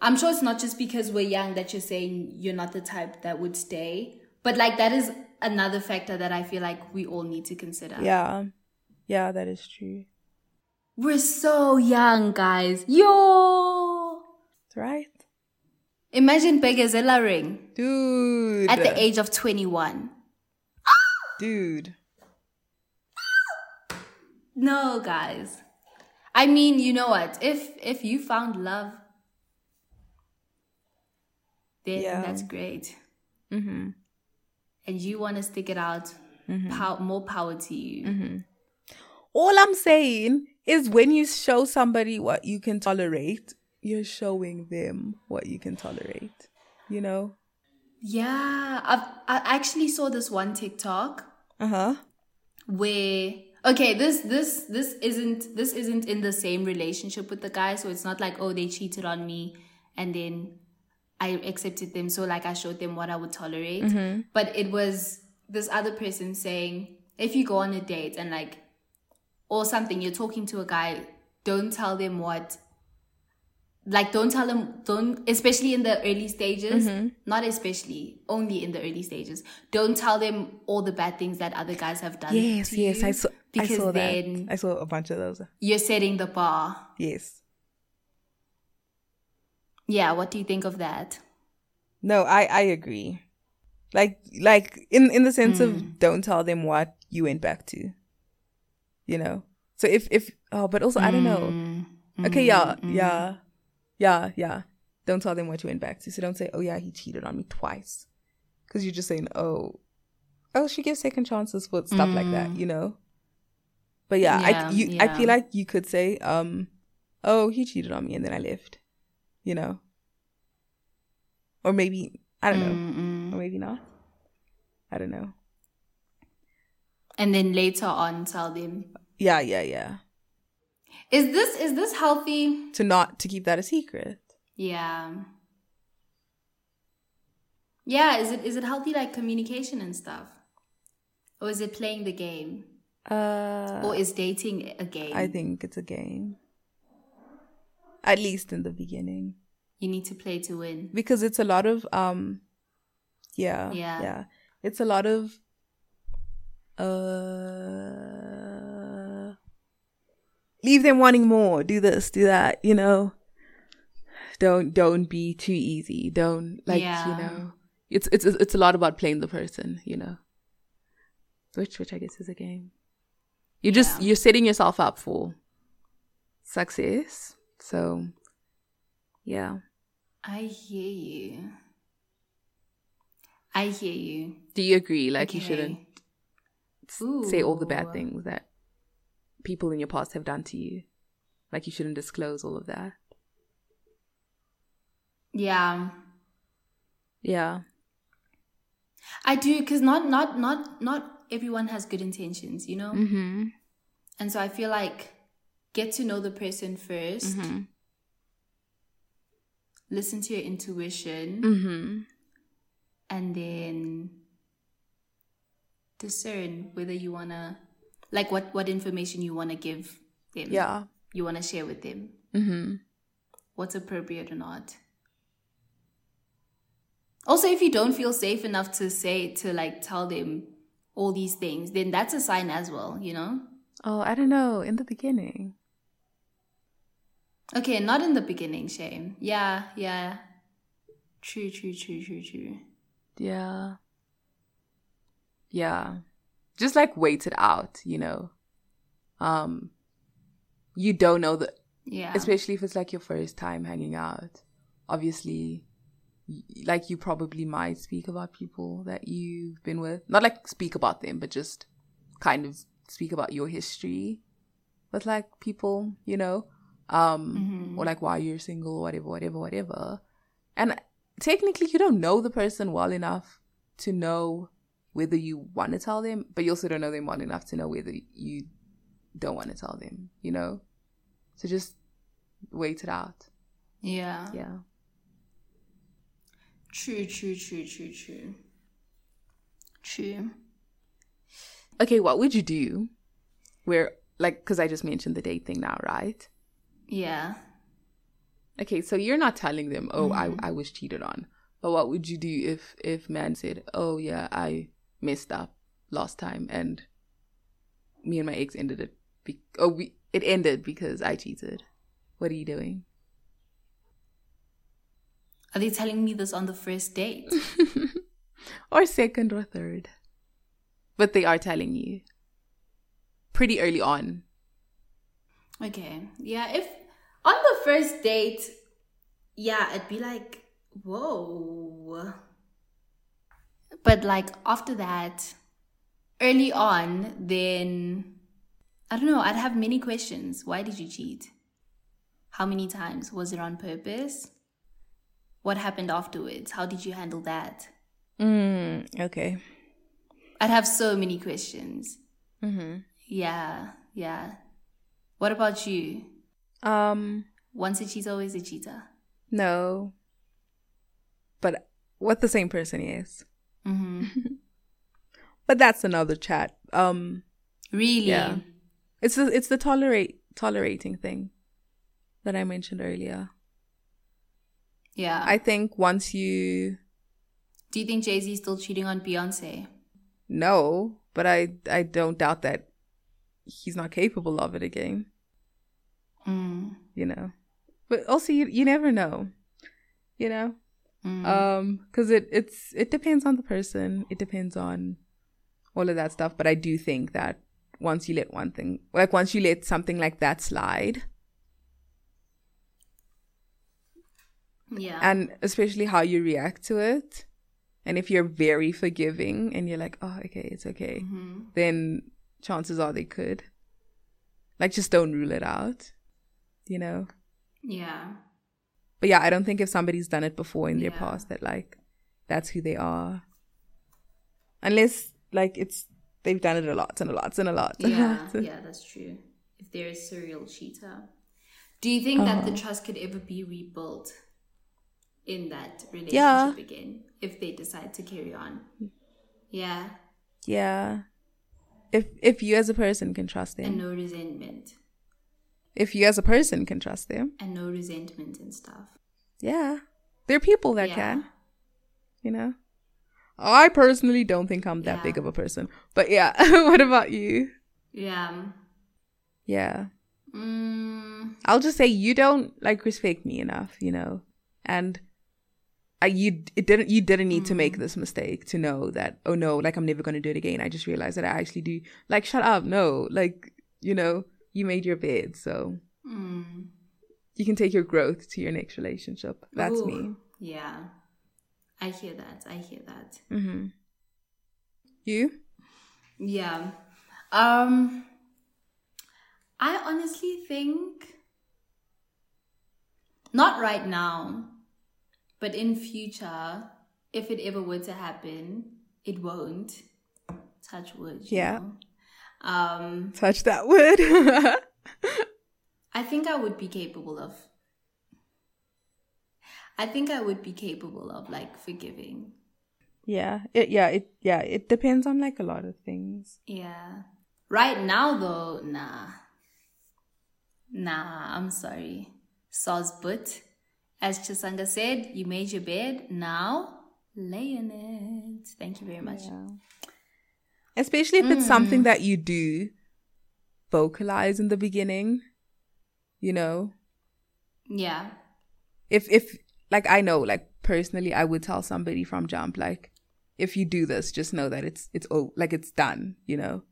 I'm sure it's not just because we're young that you're saying you're not the type that would stay. But like that is another factor that I feel like we all need to consider. yeah, yeah, that is true. We're so young, guys. Yo! That's right, Imagine Begazella ring dude. at the age of 21. dude. No, guys. I mean, you know what? If if you found love, then Yeah. that's great. Mm-hmm. And you want to stick it out, pow- more power to you. Mm-hmm. All I'm saying is when you show somebody what you can tolerate, you're showing them what you can tolerate. You know. Yeah, I've I actually saw this one TikTok Uh huh. where okay, this this this isn't this isn't in the same relationship with the guy, so it's not like oh they cheated on me and then I accepted them, so like I showed them what I would tolerate. Mm-hmm. But it was this other person saying if you go on a date and like or something, you're talking to a guy, don't tell them what like don't tell them don't especially in the early stages not especially only in the early stages don't tell them all the bad things that other guys have done Yes, to yes, you, I saw. I because saw that. then I saw a bunch of those. you're setting the bar Yes. yeah what do you think of that No, I I agree. Like like in in the sense Mm. of don't tell them what you went back to. You know. So if if oh, but also I don't know. Mm, Okay, mm, yeah, mm. yeah, yeah, yeah. Don't tell them what you went back to. So don't say, "Oh yeah, he cheated on me twice," because you're just saying, "Oh, oh, she gives second chances for stuff like that," you know. But yeah, I Yeah, I feel like you could say, um, "Oh, he cheated on me," and then I left, you know. Or maybe I don't know, Mm, mm. or maybe not. I don't know. And then later on tell them. Yeah, yeah, yeah. Is this is this healthy? To not to keep that a secret. Yeah. Yeah, is it is it healthy like communication and stuff? Or is it playing the game? Uh, Or is dating a game? I think it's a game. At least in the beginning. you need to play to win. Because it's a lot of um yeah. Yeah. Yeah. It's a lot of uh leave them wanting more, do this, do that, you know. Don't don't be too easy. Don't like Yeah. you know. It's it's it's a lot about playing the person, you know. Which which I guess is a game. You just Yeah. you're setting yourself up for success. So yeah. I hear you. I hear you. Do you agree? Like you shouldn't s- say all the bad things that people in your past have done to you. Like you shouldn't disclose all of that. Yeah. Yeah. I do because not not not not everyone has good intentions, you know? Mm-hmm. And so I feel like get to know the person 1st Mm-hmm. listen to your intuition, Mm-hmm. and then discern whether you want to like what what information you want to give them. Yeah. You want to share with them. Mm-hmm. What's appropriate or not. Also, if you don't feel safe enough to say to like tell them all these things, then that's a sign as well, you know? Oh, I don't know. In the beginning. Okay, not in the beginning, shame. Yeah, yeah. True, true, true, true, true. Yeah. Yeah. Just like wait it out, you know. Um you don't know the Yeah. especially if it's like your first time hanging out. Obviously, like you probably might speak about people that you've been with. Not like speak about them, but just kind of speak about your history with like people, you know, um, or like why you're single, whatever, whatever, whatever. And technically, you don't know the person well enough to know whether you want to tell them, but you also don't know them well enough to know whether you don't want to tell them, you know? So just wait it out. yeah. Yeah. True, true, true, true, true. True. Okay, what would you do where, like, because I just mentioned the date thing now, right? Yeah. Okay, so you're not telling them, oh, I, mm-hmm. I was cheated on. But what would you do if if man said, oh yeah, I messed up last time and me and my ex ended it? Be- oh, we it ended because I cheated. What are you doing? Are they telling me this on the first date? or second or third. But they are telling you pretty early on. okay. Yeah, if on the first date, yeah, it'd be like, whoa. But like after that, early on, then I don't know, I'd have many questions. Why did you cheat? How many times? Was it on purpose? What happened afterwards? How did you handle that? Mm, okay. I'd have so many questions. Mm-hmm. Yeah, yeah. What about you? Um, Once a cheater, always a cheater. no. But what the same person is. Hmm But that's another chat. Um, Really? Yeah. it's the, it's the tolerate tolerating thing that I mentioned earlier. Yeah. I think once you Do you think Jay Z is still cheating on Beyonce? No, but I I don't doubt that he's not capable of it again. Mm. You know, but also you you never know. You know, Um, because it it's it depends on the person. It depends on all of that stuff. But I do think that once you let one thing, like once you let something like that slide, Yeah. and especially how you react to it, and if you're very forgiving and you're like, oh, okay, it's okay, Mm-hmm. then chances are they could. Like, just don't rule it out, you know. yeah. But yeah, I don't think if somebody's done it before in their Yeah. past that like that's who they are. Unless like it's they've done it a lot and a lot and a lot. Yeah. yeah, that's true. If they're a serial cheater. Do you think that Uh-huh. the trust could ever be rebuilt in that relationship Yeah. again if they decide to carry on? Yeah. yeah. If if you as a person can trust them. And no resentment. If you as a person can trust them. And no resentment and stuff. Yeah. There are people that Yeah. can. You know? I personally don't think I'm that Yeah. big of a person. But yeah, what about you? Yeah. Yeah. Mm, I'll just say you don't like respect me enough, you know, and I you it didn't you didn't need to Mm. make this mistake to know that oh no like I'm never gonna do it again. I just realized that I actually do like shut up no like you know you made your bed so mm. you can take your growth to your next relationship. That's Ooh, me. Yeah. I hear that. I hear that. Mm-hmm. You? Yeah. Um I honestly think not right now, but in future, if it ever were to happen, it won't. Touch wood. you Yeah. know. Um Touch that word. I think I would be capable of I think I would be capable of like forgiving. yeah. It yeah, it yeah, it depends on like a lot of things. Yeah. Right now though, nah. Nah, I'm sorry. Saw's butt. As Chisanga said, you made your bed. Now lay in it. Thank you very much. Yeah. Especially if it's Mm. something that you do vocalize in the beginning, you know. Yeah. If if like I know, like personally I would tell somebody from jump like if you do this, just know that it's it's oh like it's done, you know.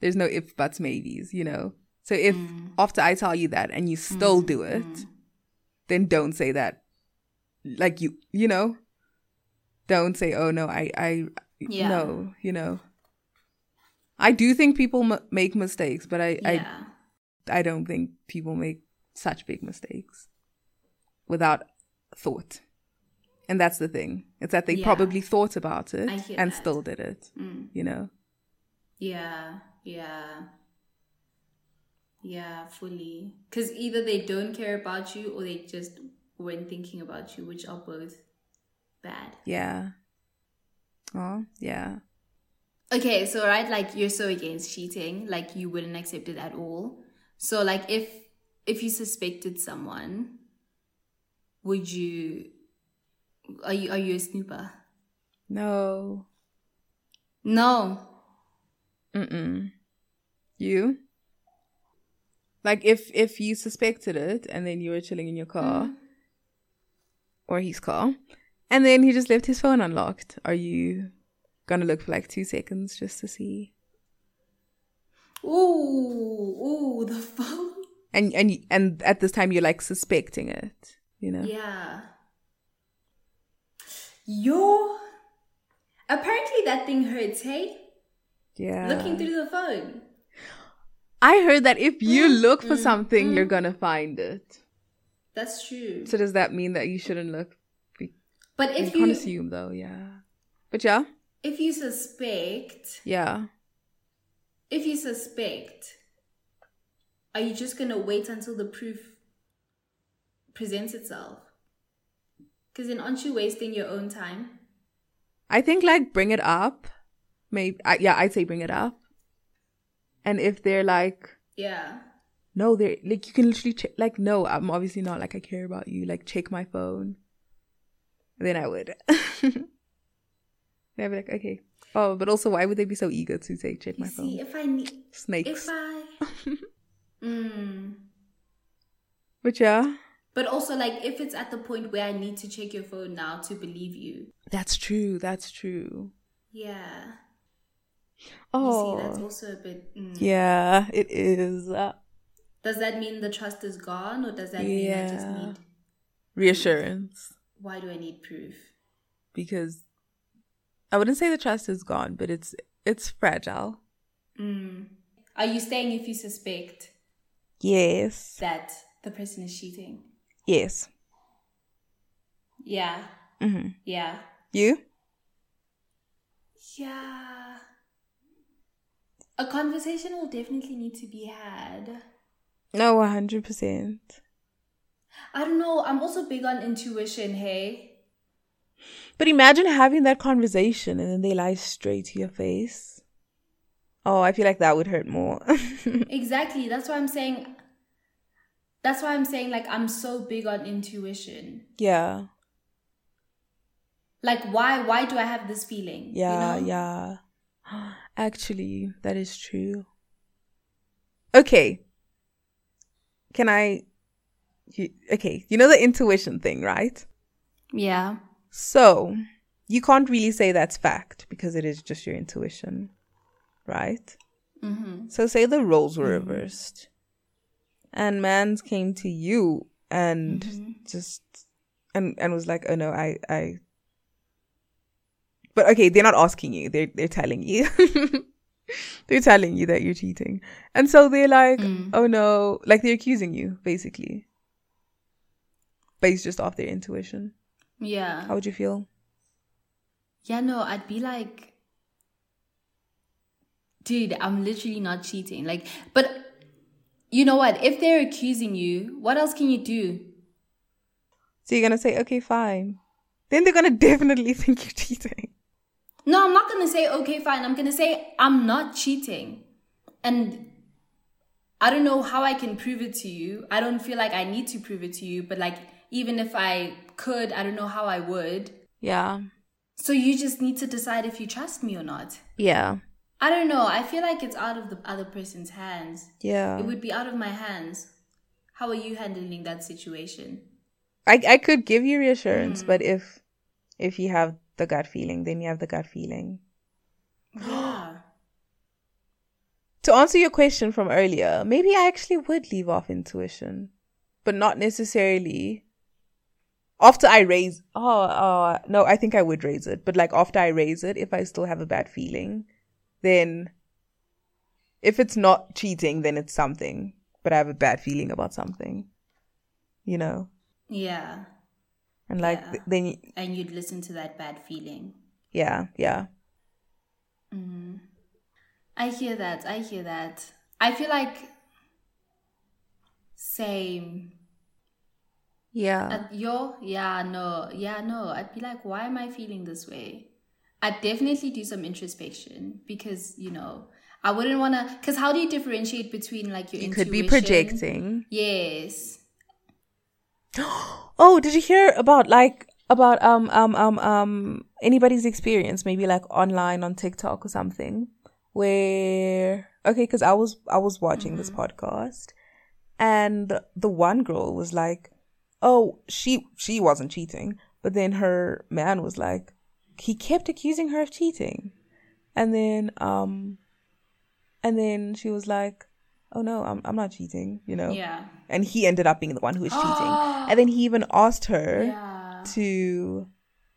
There's no if buts maybes, you know. So if Mm. after I tell you that and you still do it, then don't say that like you you know. Don't say, "Oh no, I I Yeah. no," you know. I do think people m- make mistakes, but I, Yeah. I I don't think people make such big mistakes without thought. And that's the thing. It's that they Yeah. probably thought about it and that. still did it. Mm. You know? Yeah, yeah. Yeah, fully. Because either they don't care about you or they just weren't thinking about you, which are both bad. Yeah. Oh, yeah. Okay, so right, like you're so against cheating, like you wouldn't accept it at all. So like if if you suspected someone, would you are you are you a snooper? No. No. Mm-mm. You? Like if if you suspected it and then you were chilling in your car Mm. or his car and then he just left his phone unlocked, are you gonna look for like two seconds just to see? Ooh, ooh, the phone. And and and at this time you're like suspecting it, you know? Yeah. Yo. Apparently that thing hurts, hey? Yeah. Looking through the phone. I heard that if you Mm, look for mm, something, you're mm. gonna find it. That's true. So does that mean that you shouldn't look? But if you if can't you assume though, yeah. But yeah, if you suspect yeah. if you suspect, are you just gonna wait until the proof presents itself? Because then aren't you wasting your own time? I think like bring it up. Maybe I, yeah, I'd say bring it up. And if they're like, Yeah. no, they're like you can literally check. Like, no, I'm obviously not. Like, I care about you. Like, check my phone. Then I would. then I'd be like, okay. Oh, but also, why would they be so eager to say check You my see, phone? if I need Snakes. if I mm, But yeah, But also, like, if it's at the point where I need to check your phone now to believe you. That's true. That's true. Yeah. Oh, see, that's also a bit. mm. yeah, it is. Uh, Does that mean the trust is gone, or does that mean I just need? reassurance Why do I need proof? because I wouldn't say the trust is gone, but it's it's fragile. Mm. Are you saying if you suspect Yes. that the person is cheating? Yes. Yeah. hmm Yeah. You? Yeah. A conversation will definitely need to be had. No, one hundred percent. I don't know. I'm also big on intuition, hey? But imagine having that conversation and then they lie straight to your face. Oh, I feel like that would hurt more. Exactly. That's why I'm saying. That's why I'm saying, like, I'm so big on intuition. yeah. Like, why? Why do I have this feeling? you Yeah, know? yeah. Actually, that is true. Okay. Can I you, okay, you know the intuition thing, right? Yeah. So, you can't really say that's fact because it is just your intuition, right? Mm-hmm. So, say the roles were reversed and Mans came to you and just and and was like, "Oh no, I I But okay, they're not asking you. They're they're telling you. they're telling you that you're cheating. And so they're like, Mm. "Oh no," like they're accusing you basically. Based just off their intuition. Yeah. How would you feel? Yeah, no, I'd be like, dude, I'm literally not cheating. Like, but you know what? If they're accusing you, what else can you do? So you're gonna say, "Okay, fine." Then they're gonna definitely think you're cheating. No, I'm not going to say, okay, fine. I'm going to say, I'm not cheating. And I don't know how I can prove it to you. I don't feel like I need to prove it to you, but like, even if I could, I don't know how I would. Yeah. So you just need to decide if you trust me or not. Yeah. I don't know. I feel like it's out of the other person's hands. Yeah. It would be out of my hands. How are you handling that situation? I I could give you reassurance, mm-hmm. but if if you have the gut feeling, then you have the gut feeling. Yeah. To answer your question from earlier, maybe I actually would leave off intuition, but not necessarily after I raise. Oh, uh, no, I think I would raise it, but like after I raise it, if I still have a bad feeling, then if it's not cheating, then it's something, but I have a bad feeling about something, you know, yeah. and like Yeah. th- then y- And you'd listen to that bad feeling. yeah, yeah, Mm-hmm. I hear that. I hear that. I feel like same. Yeah. At your yeah, no, yeah, no. I'd be like, why am I feeling this way? I'd definitely do some introspection because, you know, I wouldn't wanna because how do you differentiate between like your You could be projecting. Yes. Oh, did you hear about like about um um um um anybody's experience maybe like online on TikTok or something where okay cuz I was I was watching this podcast and the one girl was like oh she she wasn't cheating but then her man was like he kept accusing her of cheating and then um and then she was like oh no I'm I'm not cheating you know Yeah. and he ended up being the one who was cheating. And then he even asked her Yeah. to,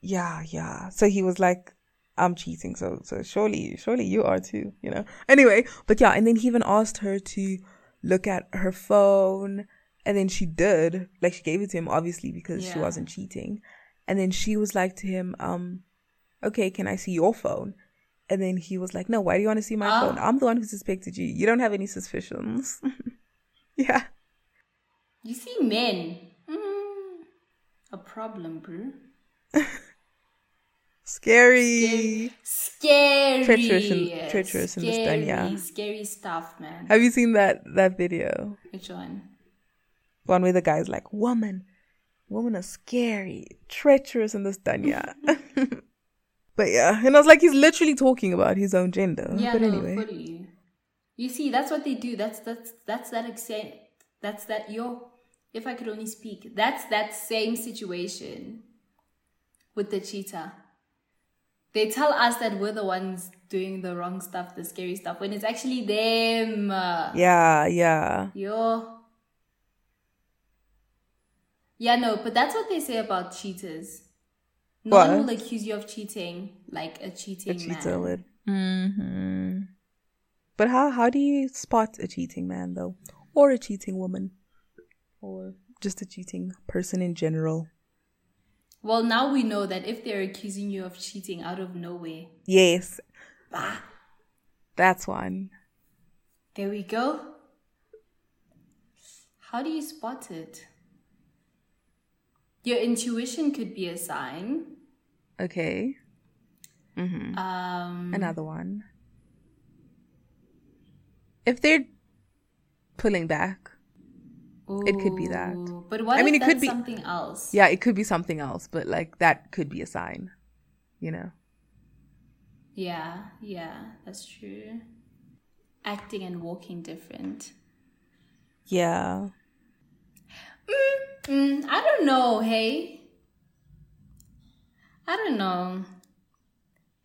yeah, yeah. So he was like, "I'm cheating, so so surely, surely you are too," you know. Anyway, but yeah, and then he even asked her to look at her phone, and then she did. Like she gave it to him, obviously because she wasn't cheating. And then she was like to him, um, "Okay, can I see your phone?" And then he was like, "No, why do you want to see my Ah. phone? I'm the one who suspected you. You don't have any suspicions." yeah. You see men. Mm, a problem, bro. Scary. Scary. Treacherous in- treacherous in this scary, done, yeah. Scary stuff, man. Have you seen that that video? Which one? One where the guy's like, "Woman, women are scary, treacherous in this dunya." but yeah, and I was like, he's literally talking about his own gender. Yeah, but no, anyway, fully. You see, that's what they do. That's that's that's that extent. That's that. Yo, If I could only speak. That's that same situation with the cheater. They tell us that we're the ones doing the wrong stuff, the scary stuff, when it's actually them. Yeah, yeah. Yo. Yeah, no, but that's what they say about cheaters. No What? one will accuse you of cheating like a cheating A cheater man. would. hmm But how how do you spot a cheating man though, or a cheating woman, or just a cheating person in general? Well, now we know that if they're accusing you of cheating out of nowhere, Yes, bah, that's one. there we go. How do you spot it? Your intuition could be a sign. Okay, Um, another one. If they're pulling back, It could be that. But what I if mean, it could be- something else? yeah, it could be something else, but like that could be a sign, you know. Yeah, yeah, that's true. Acting and walking different. Yeah. Mm, I don't know, hey. I don't know.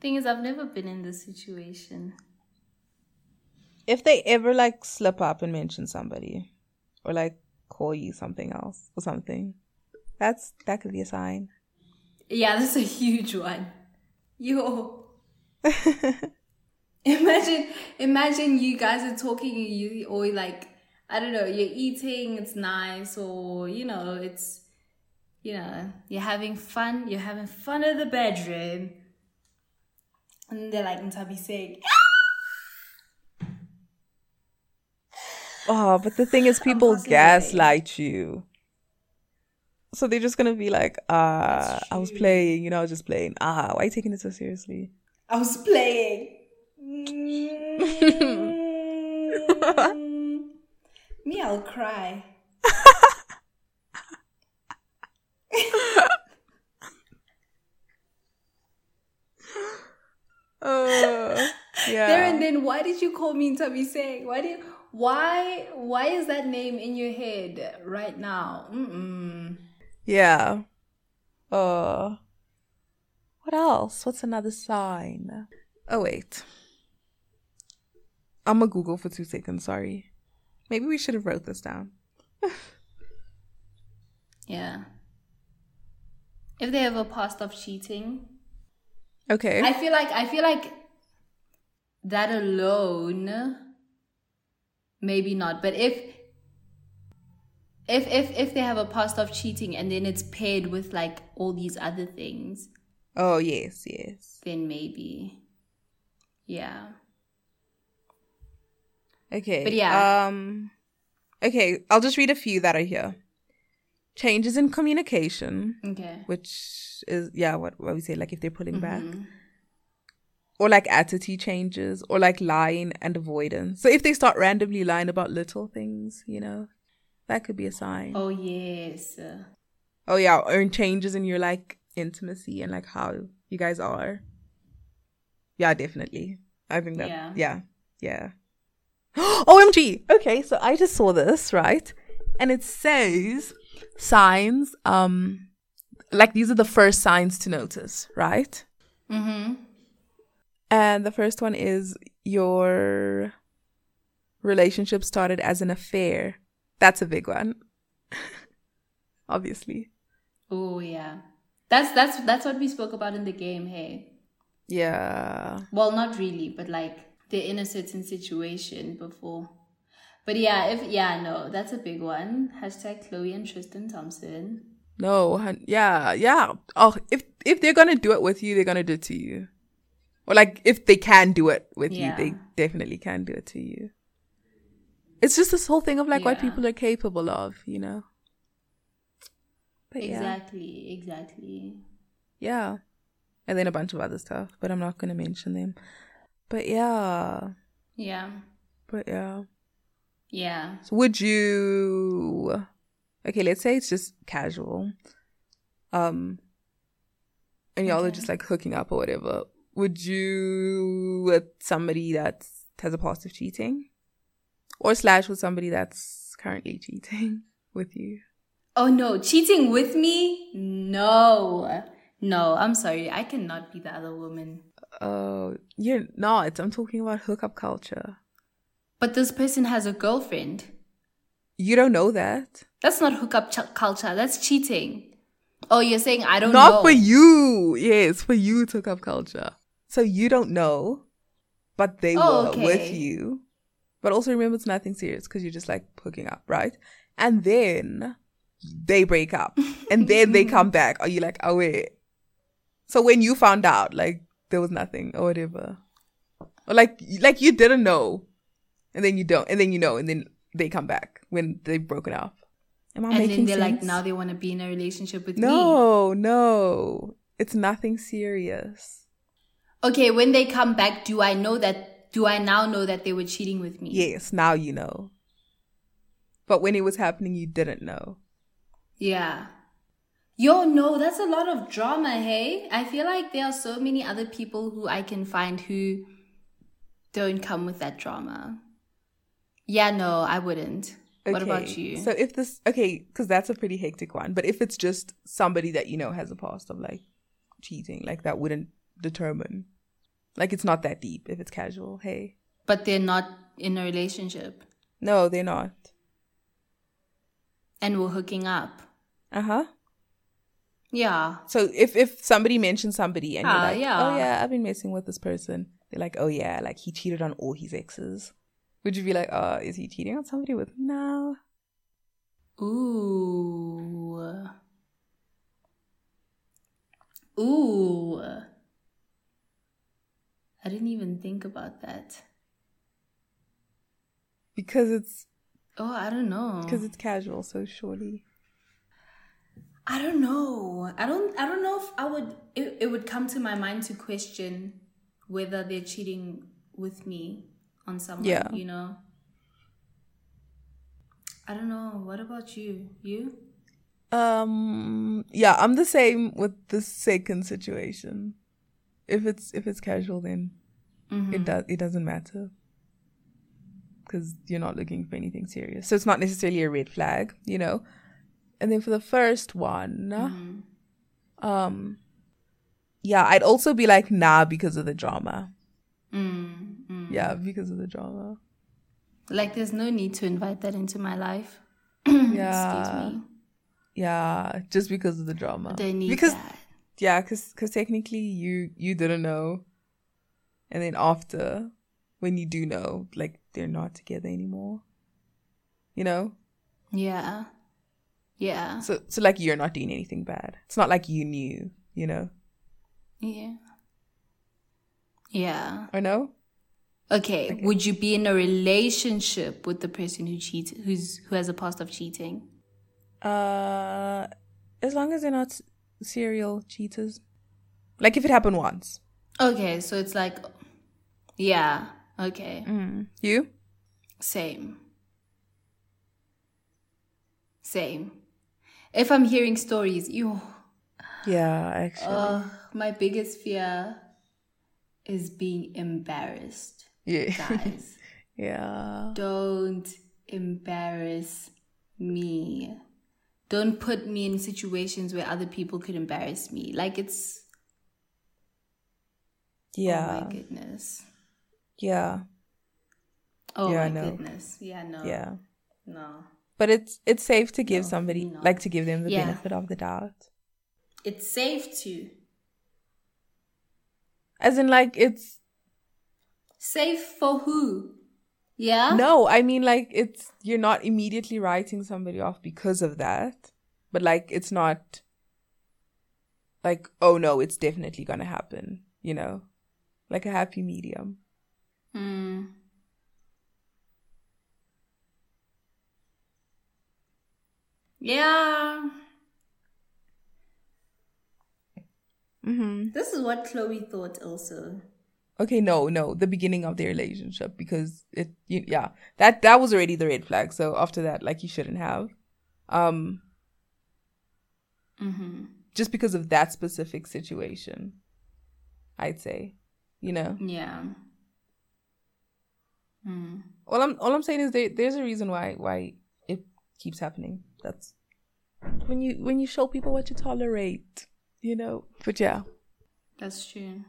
Thing is, I've never been in this situation. If they ever like slip up and mention somebody, or like call you something else or something, that's that could be a sign. Yeah, that's a huge one. Yo. imagine, imagine you guys are talking and you, or like, I don't know, you're eating, it's nice, or, you know, it's, you know, you're having fun, you're having fun in the bedroom. And they're like, Ntabi saying, Oh, but the thing is, people away. gaslight you. So they're just gonna be like, ah, I was playing, you know, I was just playing. Ah, why are you taking it so seriously? I was playing. Me, I'll cry. oh, yeah. There and then, why did you call me Tabi saying? Why did why why is that name in your head right now? Mm-mm. Yeah. Uh what else? What's another sign? Oh wait. I'm gonna Google for two seconds, sorry. Maybe we should have wrote this down. Yeah. If they have a past of cheating, Okay. I feel like I feel like that alone maybe not but if if if if they have a past of cheating and then it's paired with like all these other things oh yes, yes. then maybe yeah Okay. But yeah. Um Okay, I'll just read a few that are here. Changes in communication, okay which is yeah, what what we say, like if they're pulling back. Mhm. or like attitude changes or like lying and avoidance. So if they start randomly lying about little things, you know, that could be a sign. Oh, yes. oh yeah, or changes in your like intimacy and like how you guys are. Yeah, definitely. I think that Yeah. yeah. Yeah. OMG. Okay, so I just saw this, right? And it says signs um like these are the first signs to notice, right? mm-hmm And the first one is your relationship started as an affair. That's a big one. Obviously. oh yeah that's that's that's what we spoke about in the game hey Yeah. well not really but like they're in a certain situation before but yeah if yeah no that's a big one hashtag Khloe and tristan thompson No, yeah, yeah. Oh, if if they're gonna do it with you, they're gonna do it to you. Or like if they can do it with you, they definitely can do it to you. It's just this whole thing of like what people are capable of, you know. But yeah. exactly exactly Yeah. And then a bunch of other stuff, but I'm not going to mention them. But yeah. yeah But yeah. yeah So would you Okay, let's say it's just casual. Um and y'all are just like hooking up or whatever. Would you with somebody that has a past of cheating? Or slash with somebody that's currently cheating with you? Oh no, cheating with me? No. No, I'm sorry. I cannot be the other woman. Uh, oh, you're not. I'm talking about hookup culture. But this person has a girlfriend. You don't know that. That's not hookup ch- culture. That's cheating. Oh, you're saying I don't Not know. for you. Yes, for you it's hookup culture. So you don't know, but they Oh, were okay. with you. But also remember it's nothing serious because you're just like hooking up, right? And then they break up. and then they come back. Are you like, oh wait. So when you found out, like there was nothing or whatever. Or like like you didn't know. And then you don't. And then you know. And then they come back when they've broken up. Am I and making then they're like, now they want to be in a relationship with me. No, no. It's nothing serious. Okay, when they come back, do I know that? Do I now know that they were cheating with me? Yes, now you know. But when it was happening, you didn't know. Yeah. Yo, no, that's a lot of drama, hey? I feel like there are so many other people who I can find who don't come with that drama. Yeah, no, I wouldn't. What about you? So if this, okay, because that's a pretty hectic one. But if it's just somebody that you know has a past of like cheating, like that wouldn't determine. Like it's not that deep if it's casual. Hey, but they're not in a relationship no, they're not. and we're hooking up. Uh huh. Yeah. So if if somebody mentions somebody and Ah, you're like, yeah. oh yeah, I've been messing with this person, they're like, oh yeah, like he cheated on all his exes. Would you be like, oh, is he cheating on somebody with me now? Ooh. Ooh. I didn't even think about that. Because it's Oh, I don't know. because it's casual, so surely. I don't know. I don't. I don't know if I would. It, it would come to my mind to question whether they're cheating with me on someone. Yeah. You know. I don't know. What about you? You? Um yeah, I'm the same with the second situation. If it's if it's casual then Mm-hmm. it does it doesn't matter. Cuz you're not looking for anything serious. So it's not necessarily a red flag, you know. And then for the first one, Mm-hmm. um yeah, I'd also be like nah because of the drama. Mm, mm. Yeah, because of the drama. Like, there's no need to invite that into my life. Yeah. Yeah, just because of the drama. They need because that. yeah, because cause technically you you didn't know, and then after, when you do know, like they're not together anymore. You know, Yeah. Yeah. so so like you're not doing anything bad. It's not like you knew. You know, Yeah. Yeah. or no? Okay. Would you be in a relationship with the person who cheats, who's who has a past of cheating? Uh, as long as they're not serial cheaters. Like if it happened once. Okay, so it's like, yeah. Okay. Mm. You? Same. Same. If I'm hearing stories, you, Yeah, actually. uh, my biggest fear is being embarrassed, yeah. guys. yeah. Don't embarrass me. Don't put me in situations where other people could embarrass me. Like it's Yeah. oh Yeah. my goodness. yeah. Oh Yeah, my goodness. Yeah, no. Yeah. No. But it's it's safe to give No, somebody no. like to give them the Yeah. benefit of the doubt. It's safe to. As in like it's Safe for who? Yeah? no, I mean like it's you're not immediately writing somebody off because of that. But like it's not like oh no, it's definitely going to happen, you know? Like a happy medium. Hmm. Yeah. Mhm. This is what Khloe thought also. Okay, no, no, the beginning of their relationship because it you, yeah, that that was already the red flag. So after that like you shouldn't have um Mm-hmm. just because of that specific situation. I'd say, you know. Yeah. Hmm. All I'm all I'm saying is there, there's a reason why why it keeps happening. That's when you when you show people what you tolerate, you know. But yeah. That's true.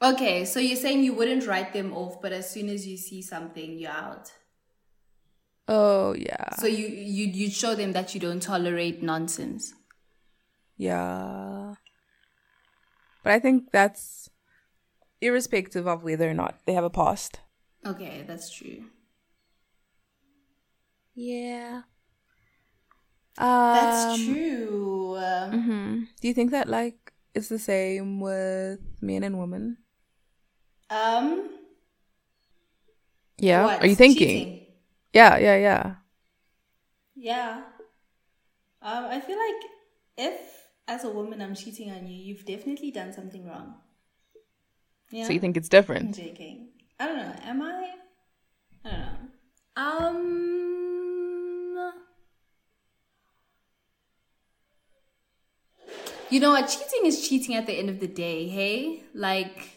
Okay, so you're saying you wouldn't write them off, but as soon as you see something, you're out. Oh yeah. So you you you show them that you don't tolerate nonsense. Yeah. But I think that's irrespective of whether or not they have a past. Okay, that's true. Yeah. That's Um, true. Uh, mhm. Do you think that like it's the same with men and women? Um. Yeah. what? Are you thinking? Cheating? Yeah, yeah, yeah. Yeah. Um, I feel like if, as a woman, I'm cheating on you, you've definitely done something wrong. Yeah. So you think it's I'm different? joking. I don't know. Am I? I don't know. Um. You know what? Cheating is cheating at the end of the day. Hey, like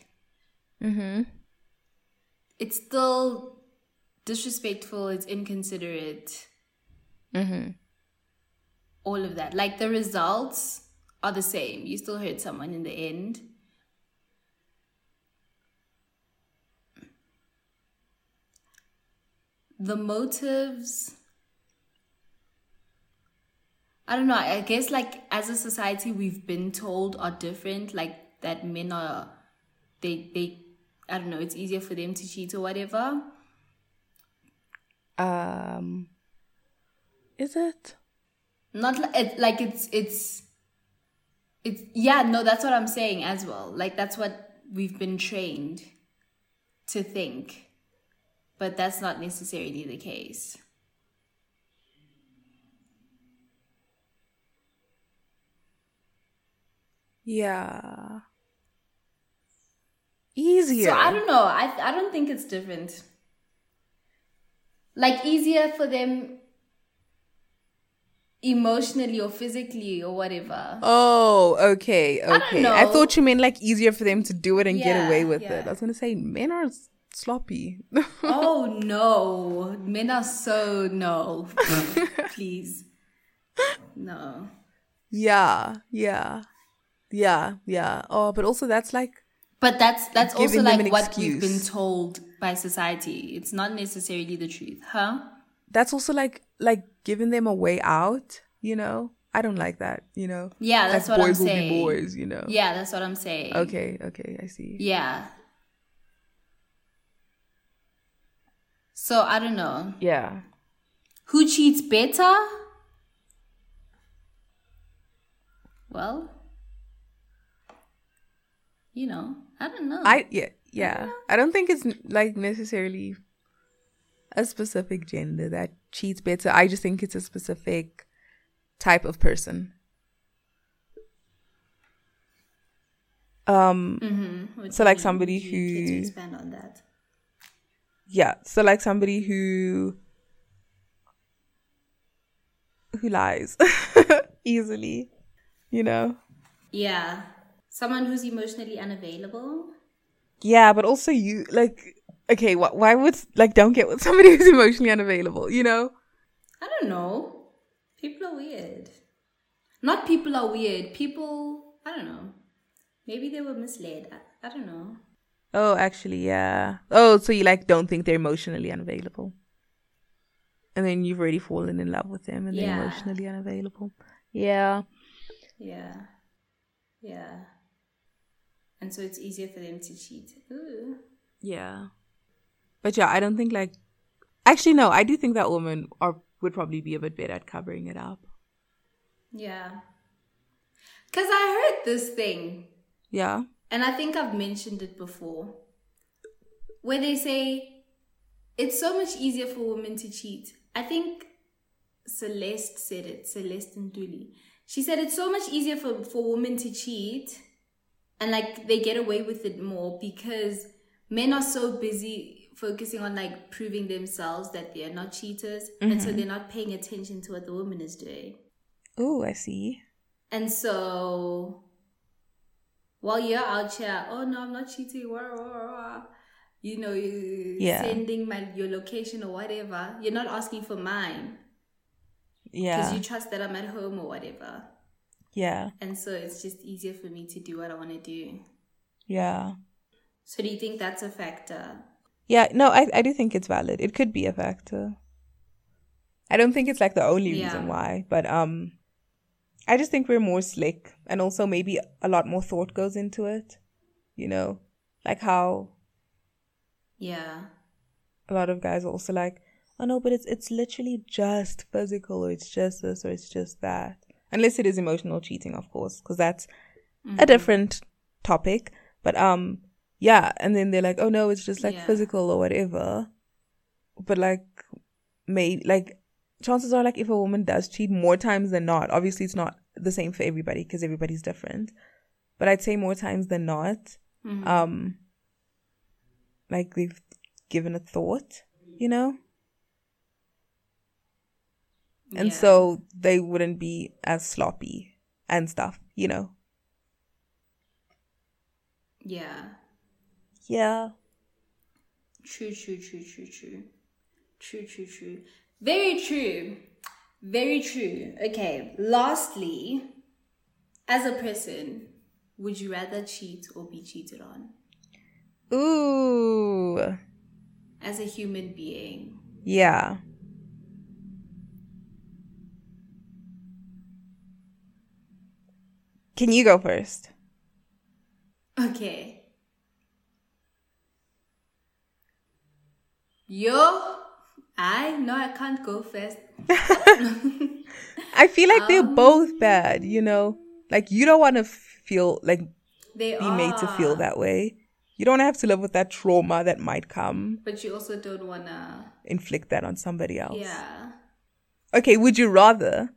Mm-hmm. it's still disrespectful. It's inconsiderate. Mm-hmm. all of that. Like the results are the same. You still hurt someone in the end. The motives. I don't know. I guess like as a society we've been told are different. Like that men are they they I don't know, it's easier for them to cheat or whatever. Um is it? not like it, like it's it's it's yeah no that's what i'm saying as well like that's what we've been trained to think but that's not necessarily the case Yeah. Easier. so i don't know i i don't think it's different like easier for them emotionally or physically or whatever Oh, okay, don't okay. I, know. thought you meant like easier for them to do it and get away with yeah. it. I was gonna say men are sloppy. oh no men are so no please no yeah, yeah, yeah, yeah. Oh, but also that's like But that's that's also like what we've been told by society. It's not necessarily the truth, huh? that's also like like giving them a way out. You know, I don't like that. You know, Yeah, that's like what I'm boys will saying. be boys. You know. Yeah, that's what I'm saying. Okay, okay, I see. Yeah. So I don't know. Yeah. Who cheats better? Well, you know, I don't know. I yeah yeah. I don't think it's like necessarily a specific gender that cheats better. I just think it's a specific type of person. Um Mhm. So like somebody you care to who- expand on that. yeah, so like somebody who who lies easily, you know. Yeah, someone who's emotionally unavailable. Yeah, but also you like okay, wh- why would like don't get with somebody who's emotionally unavailable, you know? I don't know. People are weird. Not people are weird. People, I don't know. Maybe they were misled. I, I don't know. Oh, actually, yeah. Oh, so you like don't think they're emotionally unavailable. And then you've already fallen in love with them and they're emotionally unavailable. Yeah. Yeah. Yeah. And so it's easier for them to cheat. Ooh. Yeah. But yeah, I don't think like actually no, I do think that women are would probably be a bit better at covering it up. Yeah. Because I heard this thing, Yeah. and I think I've mentioned it before, where they say it's so much easier for women to cheat. I think Celeste said it, Celeste Nduli. She said it's so much easier for, for women to cheat and like they get away with it more because men are so busy focusing on like proving themselves that they're not cheaters and so mm-hmm. they're not paying attention to what the woman is doing. Oh, I see. And so while you're out here, oh no, I'm not cheating, wah, wah, wah, you know, you Yeah. sending my your location or whatever, you're not asking for mine. Yeah. Because you trust that I'm at home or whatever. Yeah. And so it's just easier for me to do what I want to do. Yeah. So do you think that's a factor? Yeah, no, I, I do think it's valid. It could be a factor. I don't think it's like the only Yeah. reason why, but um I just think we're more slick and also maybe a lot more thought goes into it. You know? Like how Yeah. a lot of guys are also like, Oh no, but it's it's literally just physical or it's just this or it's just that. Unless it is emotional cheating, of course, because that's a different topic. But um yeah, and then they're like, Oh no, it's just like Yeah. physical or whatever. But like may like chances are like if a woman does cheat more times than not, obviously it's not the same for everybody because everybody's different. But I'd say more times than not, Mhm. um like they've given a thought, you know? And Yeah. so they wouldn't be as sloppy and stuff, you know? Yeah. Yeah. True, true, true, true, true. True, true, true. Very true. Very true. Okay. Lastly, as a person, would you rather cheat or be cheated on? Ooh. As a human being. Yeah. Can you go first? Okay. Yo, I know I can't go first. I feel like they're Um, both bad, you know? Like you don't want to feel like They be are made to feel that way. You don't have to live with that trauma that might come, but you also don't wanna. inflict that on somebody else. Yeah. Okay, would you rather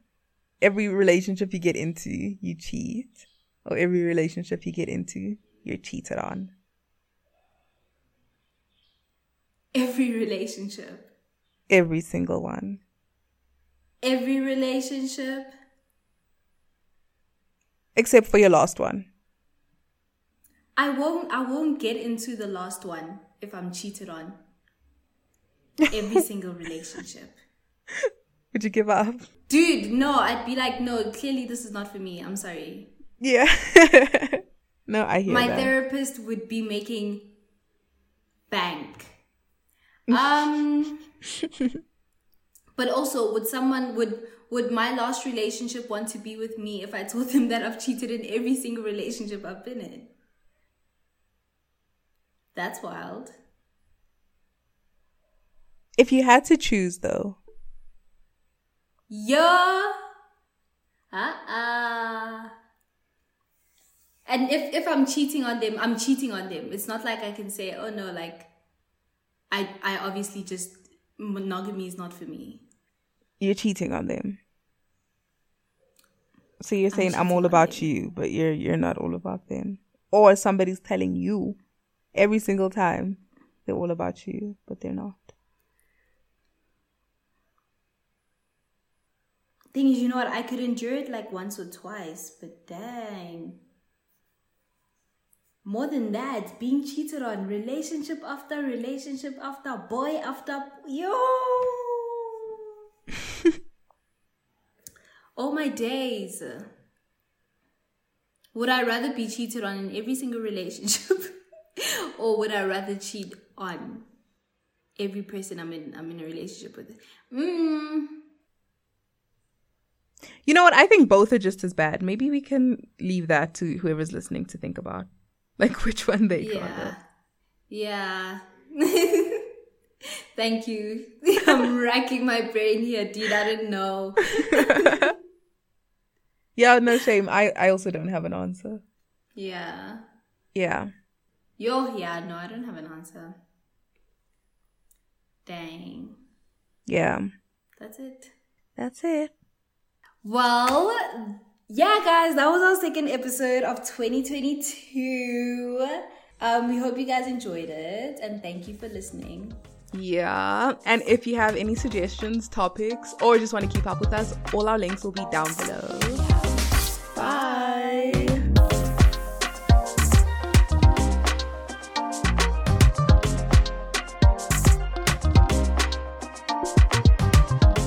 every relationship you get into, you cheat? Or every relationship you get into, you're cheated on? Every relationship. Every single one. Every relationship. Except for your last one. I won't I won't get into the last one if I'm cheated on. Every single relationship. Would you give up? Dude, no, I'd be like, no, clearly this is not for me. I'm sorry. Yeah. no, I hear My that. therapist would be making bank. Um But also would someone would would my last relationship want to be with me if I told them that I've cheated in every single relationship I've been in? That's wild. if you had to choose, though, Yeah. Uh-uh. And if if I'm cheating on them, I'm cheating on them. It's not like I can say, "Oh no, like I I obviously just monogamy is not for me." you're cheating on them. So you're saying I'm cheating all about them. you, but you're you're not all about them. Or somebody's telling you every single time they're all about you, but they're not. Thing is, you know what? I could endure it like once or twice, but dang. More than that, being cheated on, relationship after relationship after boy after yo. oh my days. Would I rather be cheated on in every single relationship, or would I rather cheat on every person I'm in? I'm in a relationship with. Mm. You know what? I think both are just as bad. Maybe we can leave that to whoever's listening to think about. Like which one they Yeah. Yeah. Thank you. I'm racking my brain here, dude. I didn't know. yeah, no shame. I, I also don't have an answer. Yeah. Yeah. Yo, yeah, no, I don't have an answer. Dang. Yeah. That's it. That's it. Well, yeah, guys, that was our second episode of 2022. Um, we hope you guys enjoyed it and thank you for listening. Yeah. And if you have any suggestions, topics, or just want to keep up with us, all our links will be down below.